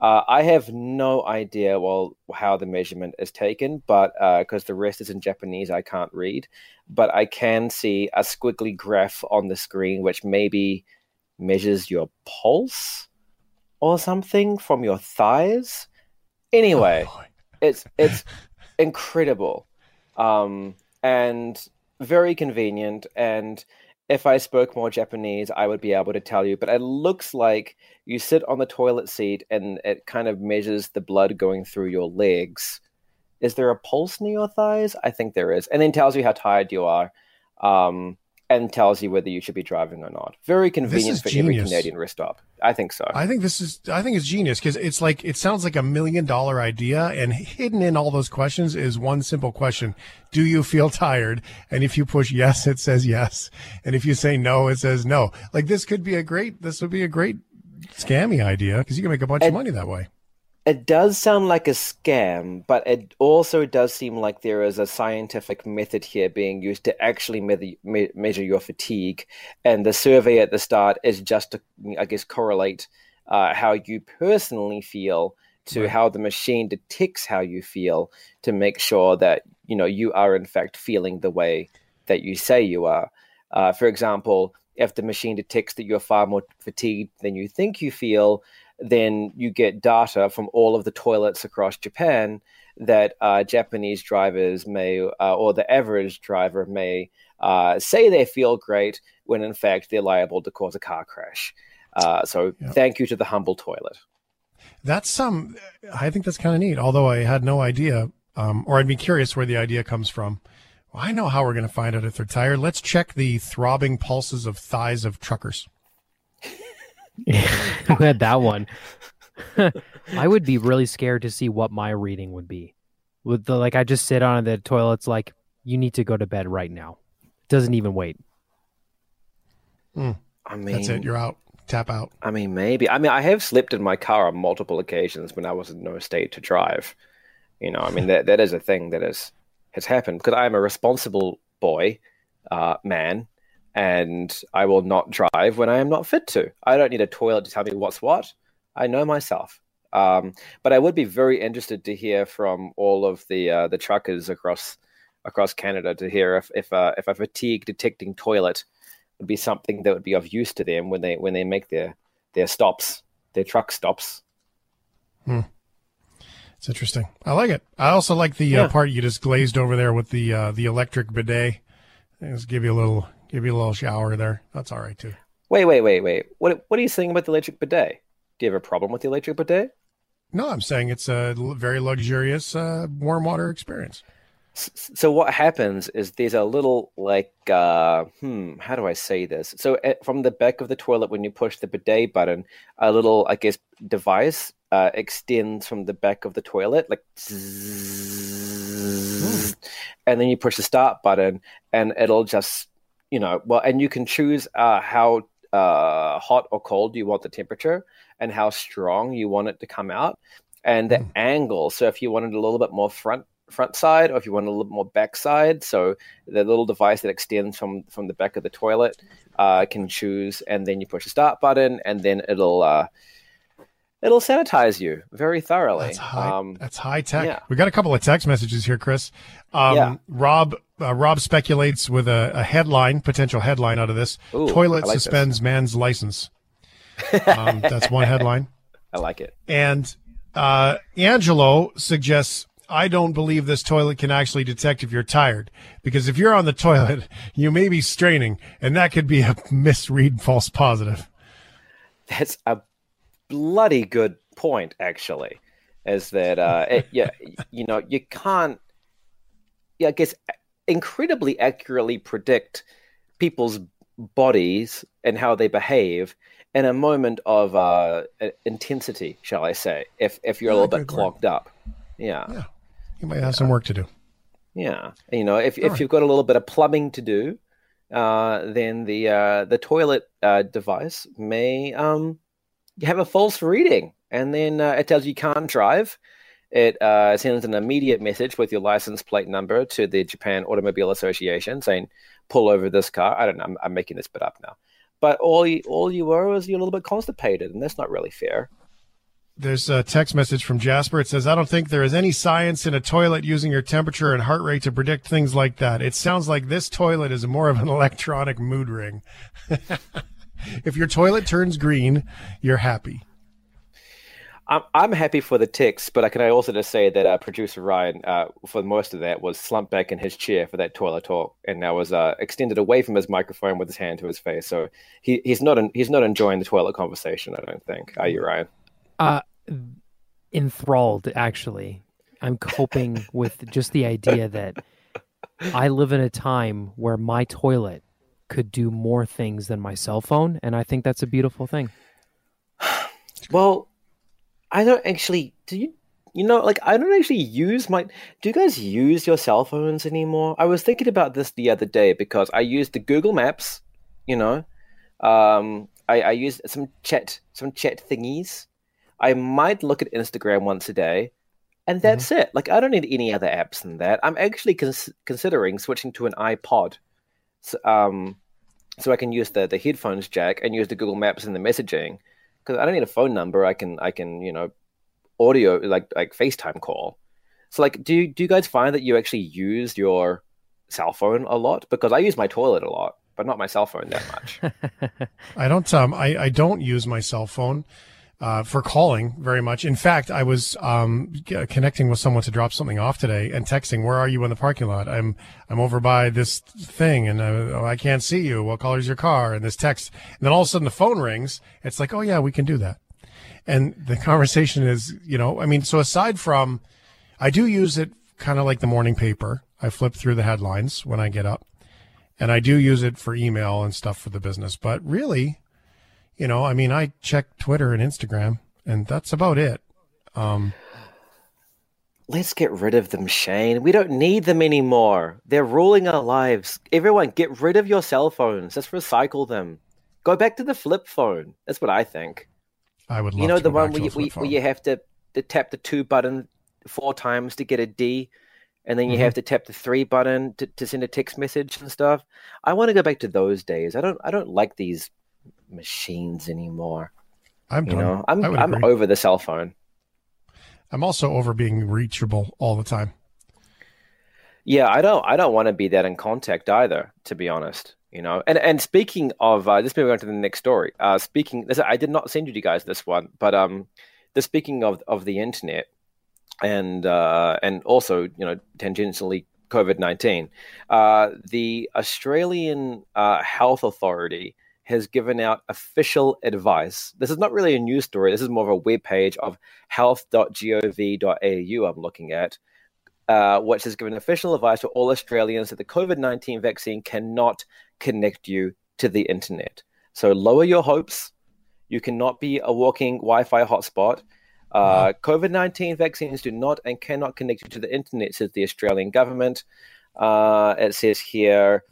Uh, I have no idea well how the measurement is taken, but because uh, the rest is in Japanese, I can't read. But I can see a squiggly graph on the screen, which maybe measures your pulse or something from your thighs. Anyway, oh, it's it's incredible, um, and very convenient and if I spoke more Japanese, I would be able to tell you. But it looks like you sit on the toilet seat and it kind of measures the blood going through your legs. Is there a pulse near your thighs? I think there is. And then tells you how tired you are. Um, and tells you whether you should be driving or not. Very convenient for genius. every Canadian rest stop. I think so. I think this is. I think it's genius because it's like it sounds like a million dollar idea, and hidden in all those questions is one simple question: Do you feel tired? And if you push yes, it says yes, and if you say no, it says no. Like this could be a great. This would be a great scammy idea because you can make a bunch and, of money that way it does sound like a scam, but it also does seem like there is a scientific method here being used to actually me- me- measure your fatigue. And the survey at the start is just to, I guess, correlate uh, how you personally feel to right. how the machine detects how you feel to make sure that you know you are in fact feeling the way that you say you are. Uh, for example, if the machine detects that you're far more fatigued than you think you feel, then you get data from all of the toilets across Japan that uh, Japanese drivers may, uh, or the average driver may uh, say they feel great when in fact they're liable to cause a car crash. Uh, so yeah. thank you to the humble toilet. That's some, um, I think that's kind of neat. Although I had no idea, um, or I'd be curious where the idea comes from. Well, I know how we're going to find out if they're tired. Let's check the throbbing pulses of thighs of truckers. Who had that one? I would be really scared to see what my reading would be. With the like, I just sit on the toilet's like, you need to go to bed right now. Doesn't even wait. Mm. I mean, that's it. You're out. Tap out. I mean, maybe. I mean, I have slept in my car on multiple occasions when I was in no state to drive. You know, I mean, that that is a thing that is has has happened because I am a responsible boy, uh, man, and I will not drive when I am not fit to. I don't need a toilet to tell me what's what. I know myself. Um, but I would be very interested to hear from all of the uh, the truckers across across Canada to hear if if, uh, if a fatigue detecting toilet would be something that would be of use to them when they when they make their their stops, their truck stops. Hmm. It's interesting. I like it. I also like the uh, yeah. uh, part you just glazed over there with the uh, the electric bidet. Just give you a little Give you a little shower there. That's all right too. Wait, wait, wait, wait. What what are you saying about the electric bidet? Do you have a problem with the electric bidet? No, I'm saying it's a very luxurious uh, warm water experience. So what happens is there's a little like uh, hmm, how do I say this? So eh, from the back of the toilet, when you push the bidet button, a little I guess device uh, extends from the back of the toilet, like, zzz, and then you push the start button, and it'll just you know well, and you can choose uh, how uh, hot or cold you want the temperature and how strong you want it to come out and the mm. angle. So if you wanted a little bit more front front side or if you want a little bit more back side, so the little device that extends from from the back of the toilet uh, can choose, and then you push the start button, and then it'll. Uh, it'll sanitize you very thoroughly. That's high, um, that's high tech. Yeah. We got a couple of text messages here, Chris. Um, yeah. Rob uh, Rob speculates with a, a, headline, potential headline out of this: Ooh, Toilet like suspends this. man's license. Um, that's one headline. I like it. And uh, Angelo suggests I don't believe this toilet can actually detect if you're tired because if you're on the toilet, you may be straining, and that could be a misread false positive. That's a bloody good point, actually. Is that uh, it, yeah, you know, you can't, yeah, I guess, incredibly accurately predict people's bodies and how they behave in a moment of uh, intensity, shall I say? If if you're yeah, a little bit clogged up, yeah. yeah you might have some work to do. Yeah, you know, if if right. you've got a little bit of plumbing to do, uh, then the uh, the toilet uh, device may um, have a false reading, and then uh, it tells you you can't drive. It uh, sends an immediate message with your license plate number to the Japan Automobile Association saying, "Pull over this car." I don't know. I'm, I'm making this bit up now, but all you all you were was you're a little bit constipated, and that's not really fair. There's a text message from Jasper. It says, I don't think there is any science in a toilet using your temperature and heart rate to predict things like that. It sounds like this toilet is more of an electronic mood ring. if your toilet turns green, you're happy. I'm, I'm happy for the text, but I can I also just say that uh, producer Ryan, uh, for most of that, was slumped back in his chair for that toilet talk, and now was uh, extended away from his microphone with his hand to his face. So he, he's not he's not enjoying the toilet conversation. I don't think. Are you, Ryan? Uh, enthralled actually. I'm coping with just the idea that I live in a time where my toilet could do more things than my cell phone, and I think that's a beautiful thing. Well, I don't actually. Do you? You know, like I don't actually use my. Do you guys use your cell phones anymore? I was thinking about this the other day because I used the Google Maps. You know, um, I, I used some chat, some chat thingies I might look at Instagram once a day, and that's mm-hmm. it. Like I don't need any other apps than that. I'm actually cons- considering switching to an iPod, so, um, so I can use the the headphones jack and use the Google Maps and the messaging because I don't need a phone number. I can I can you know audio like like FaceTime call. So like, do do you guys find that you actually use your cell phone a lot? Because I use my toilet a lot, but not my cell phone that much. I don't um I I don't use my cell phone uh, for calling very much. In fact, I was um, connecting with someone to drop something off today and texting, "Where are you in the parking lot? I'm I'm over by this thing, and I, uh, I can't see you. What color is your car?" And this text, and then all of a sudden the phone rings. It's like, "Oh yeah, we can do that." And the conversation is, you know, I mean, so aside from, I do use it kind of like the morning paper. I flip through the headlines when I get up, and I do use it for email and stuff for the business. But really, you know, I mean, I check Twitter and Instagram, and that's about it. Um, Let's get rid of them, Shane. We don't need them anymore. They're ruling our lives. Everyone, get rid of your cell phones. Let's recycle them. Go back to the flip phone. That's what I think. I would. you know the one where you, where you, have to, to tap the two button four times to get a D, and then you mm-hmm. have to tap the three button to, to send a text message and stuff. I want to go back to those days. I don't. I don't like these machines anymore. I'm you know, I'm I'm agree. over the cell phone. I'm also over being reachable all the time. Yeah, I don't I don't want to be that in contact either, to be honest. You know, and and speaking of uh, this, moving on to the next story. Uh, speaking, this, I did not send you guys this one, but um, the speaking of of the internet, and uh, and also you know tangentially COVID 19. Uh, the Australian uh, Health Authority has given out official advice. This is not really a news story, this is more of a web page of health.gov.au I'm looking at. Uh, which has given official advice to all Australians that the COVID 19 vaccine cannot connect you to the internet. So lower your hopes. You cannot be a walking Wi Fi hotspot. Uh, COVID 19 vaccines do not and cannot connect you to the internet, says the Australian government. Uh, it says here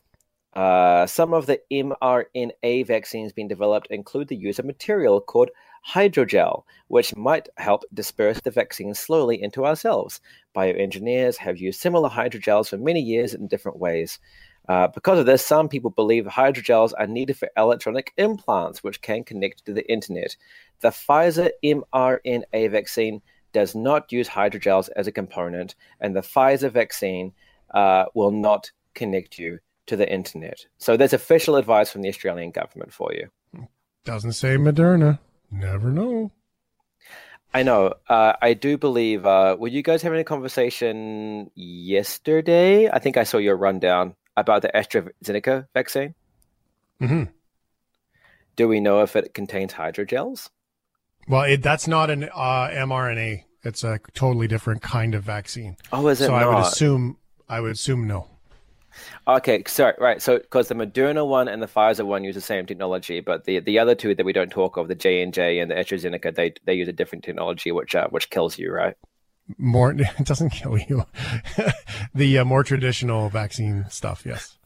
uh, some of the mRNA vaccines being developed include the use of material called hydrogel, which might help disperse the vaccine slowly into our cells. Bioengineers have used similar hydrogels for many years in different ways. Uh, because of this, some people believe hydrogels are needed for electronic implants, which can connect to the internet. The Pfizer mRNA vaccine does not use hydrogels as a component, and the Pfizer vaccine uh, will not connect you to the internet. So there's official advice from the Australian government for you. Doesn't say Moderna. Never know. I know. Uh, I do believe. Uh, were you guys having a conversation yesterday? I think I saw your rundown about the AstraZeneca vaccine? Mm-hmm. Do we know if it contains hydrogels? Well, it, that's not an uh, mRNA. It's a totally different kind of vaccine. Oh, is it? So not? I would assume. I would assume no. Okay, sorry, right. So, because the Moderna one and the Pfizer one use the same technology, but the the other two that we don't talk of, the J and J and the AstraZeneca, they they use a different technology, which uh, which kills you, right? more it doesn't kill you the uh, more traditional vaccine stuff yes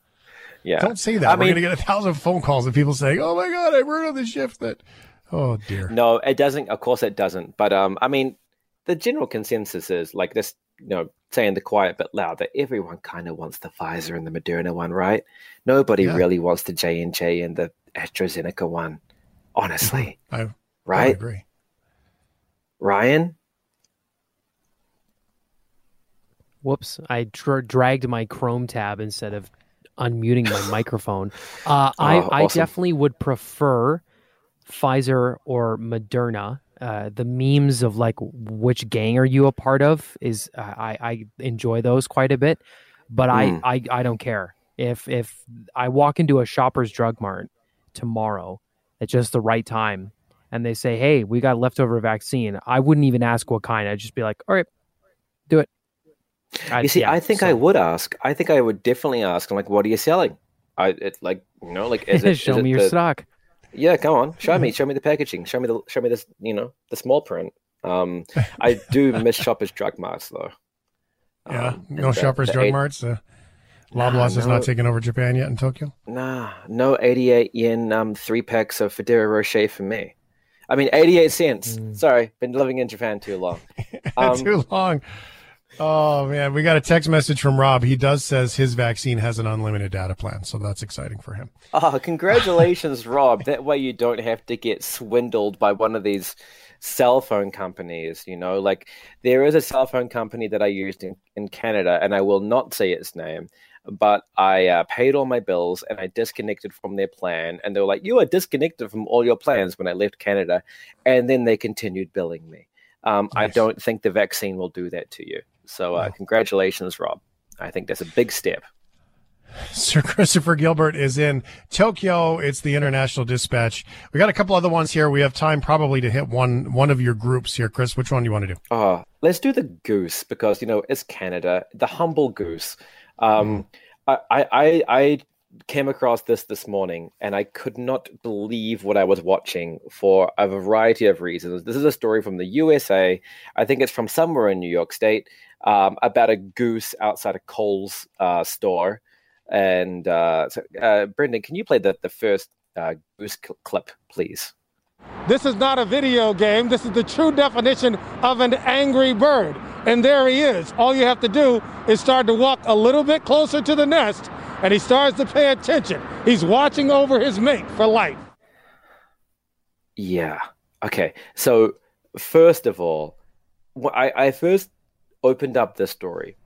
yeah don't say that I we're mean, gonna get a thousand phone calls of people saying oh my god i heard on the shift that oh dear no it doesn't of course it doesn't but um i mean the general consensus is like this you know saying the quiet but loud that everyone kind of wants the pfizer and the moderna one right nobody yeah. really wants the j&j and the astrazeneca one honestly I, right I agree ryan Whoops! I dra- dragged my Chrome tab instead of unmuting my microphone. Uh, oh, I, awesome. I definitely would prefer Pfizer or Moderna. Uh, the memes of like which gang are you a part of is uh, I, I enjoy those quite a bit, but mm. I, hmm. I I don't care if if I walk into a Shoppers Drug Mart tomorrow at just the right time and they say, "Hey, we got leftover vaccine," I wouldn't even ask what kind. I'd just be like, "All right, do it." I, you see, yeah, I think so. I would ask. I think I would definitely ask. I'm like, what are you selling? I it like you know like is it, show is me it your the, stock. Yeah, come on, show me, show me the packaging, show me the show me this you know the small print. Um, I do miss Shoppers Drug Marts though. Yeah, um, no Shoppers the Drug eight... Marts. Uh, Loblaws nah, has no, not taken over Japan yet in Tokyo. Nah, no 88 yen um, three packs of Ferrero Rocher for me. I mean, 88 cents. Mm. Sorry, been living in Japan too long. Um, too long. Oh man, we got a text message from Rob. He does says his vaccine has an unlimited data plan, so that's exciting for him. Oh, congratulations, Rob. That way you don't have to get swindled by one of these cell phone companies. You know, like there is a cell phone company that I used in, in Canada, and I will not say its name, but I uh, paid all my bills and I disconnected from their plan. And they were like, You are disconnected from all your plans when I left Canada. And then they continued billing me. Um, nice. I don't think the vaccine will do that to you. So, uh, congratulations, Rob. I think that's a big step. Sir Christopher Gilbert is in Tokyo. It's the International Dispatch. We got a couple other ones here. We have time probably to hit one one of your groups here, Chris. Which one do you want to do? Oh, let's do the goose because you know it's Canada, the humble goose. Um, mm. I, I I came across this this morning and I could not believe what I was watching for a variety of reasons. This is a story from the USA. I think it's from somewhere in New York State um, about a goose outside a Kohl's uh, store. And uh, so, uh, Brendan, can you play the, the first uh, goose cl- clip, please? This is not a video game. This is the true definition of an angry bird. And there he is. All you have to do is start to walk a little bit closer to the nest, and he starts to pay attention. He's watching over his mate for life. Yeah. Okay. So, first of all, I, I first opened up this story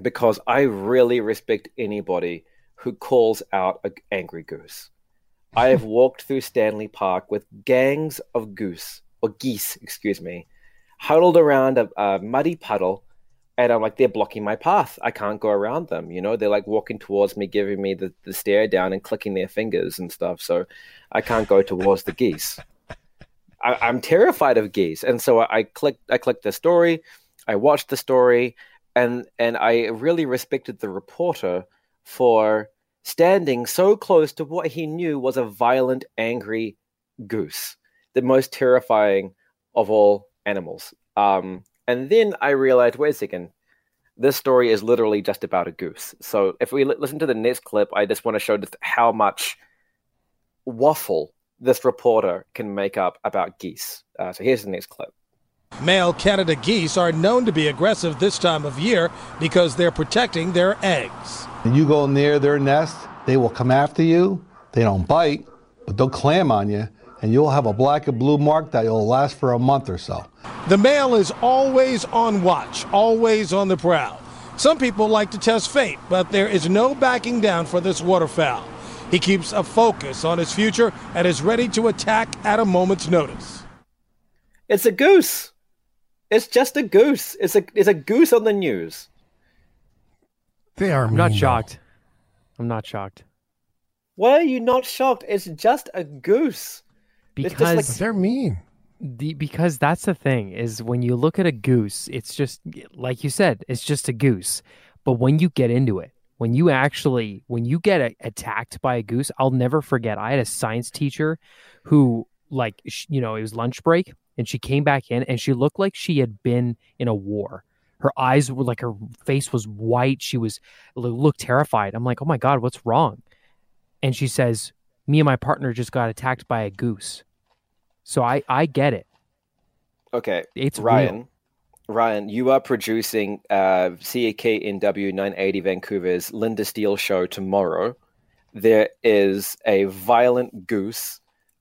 because I really respect anybody who calls out an angry goose. I have walked through Stanley Park with gangs of goose, or geese, excuse me, huddled around a, a muddy puddle and I'm like, they're blocking my path. I can't go around them. You know, they're like walking towards me, giving me the, the stare down and clicking their fingers and stuff. So I can't go towards the geese. I, am terrified of geese, and so I, I clicked. I clicked the story. I watched the story, and and I really respected the reporter for standing so close to what he knew was a violent, angry goose, the most terrifying of all animals. Um, and then I realized, wait a second, this story is literally just about a goose. So if we listen to the next clip, I just want to show just how much waffle this reporter can make up about geese. Uh, so here's the next clip. Male Canada geese are known to be aggressive this time of year because they're protecting their eggs. When you go near their nest, they will come after you. They don't bite, but they'll clam on you, and you'll have a black and blue mark that will last for a month or so. The male is always on watch, always on the prowl. Some people like to test fate, but there is no backing down for this waterfowl. He keeps a focus on his future and is ready to attack at a moment's notice. It's a goose. It's just a goose. It's a it's a goose on the news. They are. I'm not shocked. I'm not shocked. Why are you not shocked? It's just a goose. Because like, they're mean. The, because that's the thing is when you look at a goose, it's just like you said, it's just a goose. But when you get into it, when you actually when you get a, attacked by a goose, I'll never forget. I had a science teacher who like you know it was lunch break and she came back in and she looked like she had been in a war. Her eyes were like her face was white. She was looked terrified. I'm like oh my god what's wrong? And she says me and my partner just got attacked by a goose. So i i get it. Okay it's ryan real. Ryan, you are producing uh, CKNW 980 Vancouver's Linda Steele show tomorrow. There is a violent goose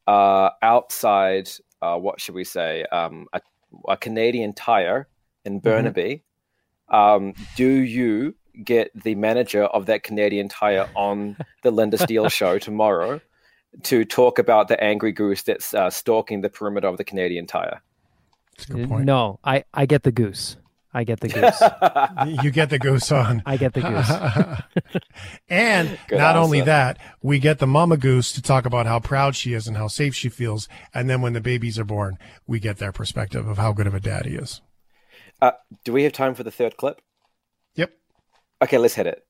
uh, outside, uh, what should we say, um, a, a, Canadian tire in mm-hmm. Burnaby. Mm-hmm. Um, do you get the manager of that Canadian tire on the Linda Steele show tomorrow to talk about the angry goose that's uh, stalking the perimeter of the Canadian tire? No, I, I get the goose. I get the goose. you get the goose on. I get the goose. and Good not answer. only that, we get the mama goose to talk about how proud she is and how safe she feels. And then when the babies are born, we get their perspective of how good of a dad he is. Uh, do we have time for the third clip? Yep. Okay, let's hit it.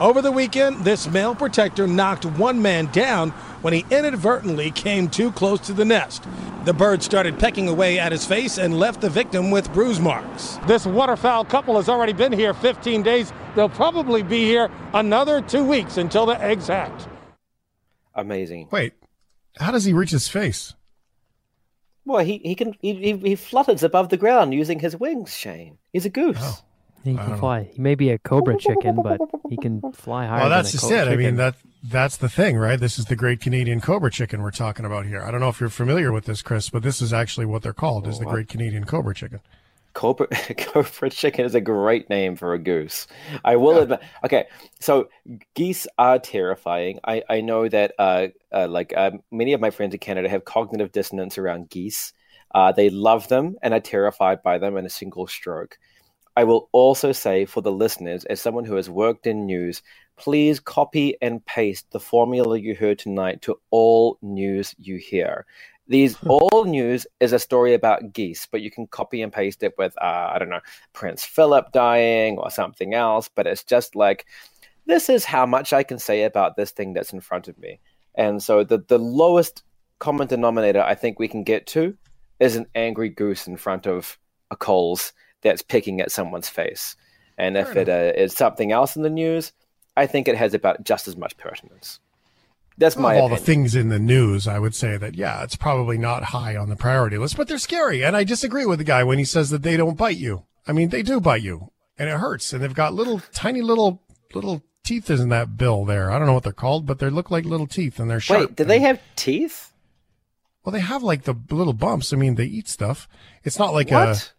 Over the weekend, this male protector knocked one man down when he inadvertently came too close to the nest. The bird started pecking away at his face and left the victim with bruise marks. This waterfowl couple has already been here 15 days. They'll probably be here another two weeks until the eggs hatch. Amazing. Wait, how does he reach his face? Well, he, he can he, he, he flutters above the ground using his wings, Shane. He's a goose. Oh. He can fly. Know. He may be a cobra chicken, but he can fly higher. Well, that's just it. Chicken. I mean that that's the thing, right? This is the Great Canadian Cobra Chicken we're talking about here. I don't know if you're familiar with this, Chris, but this is actually what they're called: is the Great Canadian Cobra Chicken. Cobra, Cobra chicken is a great name for a goose. I will yeah. admit. Okay, so geese are terrifying. I, I know that uh, uh, like uh, many of my friends in Canada have cognitive dissonance around geese. Uh, they love them and are terrified by them in a single stroke. I will also say for the listeners, as someone who has worked in news, please copy and paste the formula you heard tonight to all news you hear. These hmm. all news is a story about geese, but you can copy and paste it with, uh, I don't know, Prince Philip dying or something else. But it's just like, this is how much I can say about this thing that's in front of me. And so the, the lowest common denominator I think we can get to is an angry goose in front of a Kohl's that's picking at someone's face. And Fair if enough. it uh, is something else in the news, I think it has about just as much pertinence. That's my of all opinion. the things in the news. I would say that yeah, it's probably not high on the priority list, but they're scary. And I disagree with the guy when he says that they don't bite you. I mean, they do bite you, and it hurts. And they've got little, tiny little, little teeth in that bill there. I don't know what they're called, but they look like little teeth, and they're sharp. Wait, do they have teeth? Well, they have like the little bumps. I mean, they eat stuff. It's not like what? a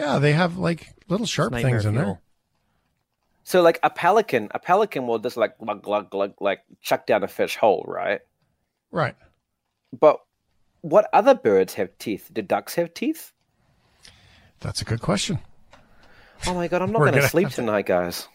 yeah, they have like little sharp things in there. So like a pelican, a pelican will just like glug glug glug like chuck down a fish whole, right? Right. But what other birds have teeth? Do ducks have teeth? That's a good question. Oh my god, I'm not going to sleep tonight, guys.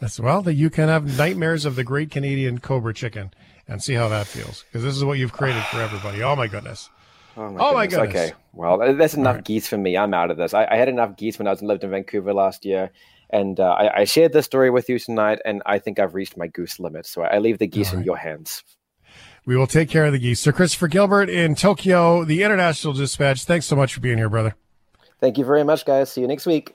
As well, that you can have nightmares of the great Canadian Cobra chicken and see how that feels. Because this is what you've created for everybody. Oh my goodness. Oh my, oh my goodness. Okay. Well, that's enough right. geese for me. I'm out of this. I, I, had enough geese when I was lived in Vancouver last year. And uh, I, I, shared this story with you tonight, and I think I've reached my goose limit. So I leave the geese right. in your hands. We will take care of the geese. Sir Christopher Gilbert in Tokyo, the International Dispatch. Thanks so much for being here, brother. Thank you very much, guys. See you next week.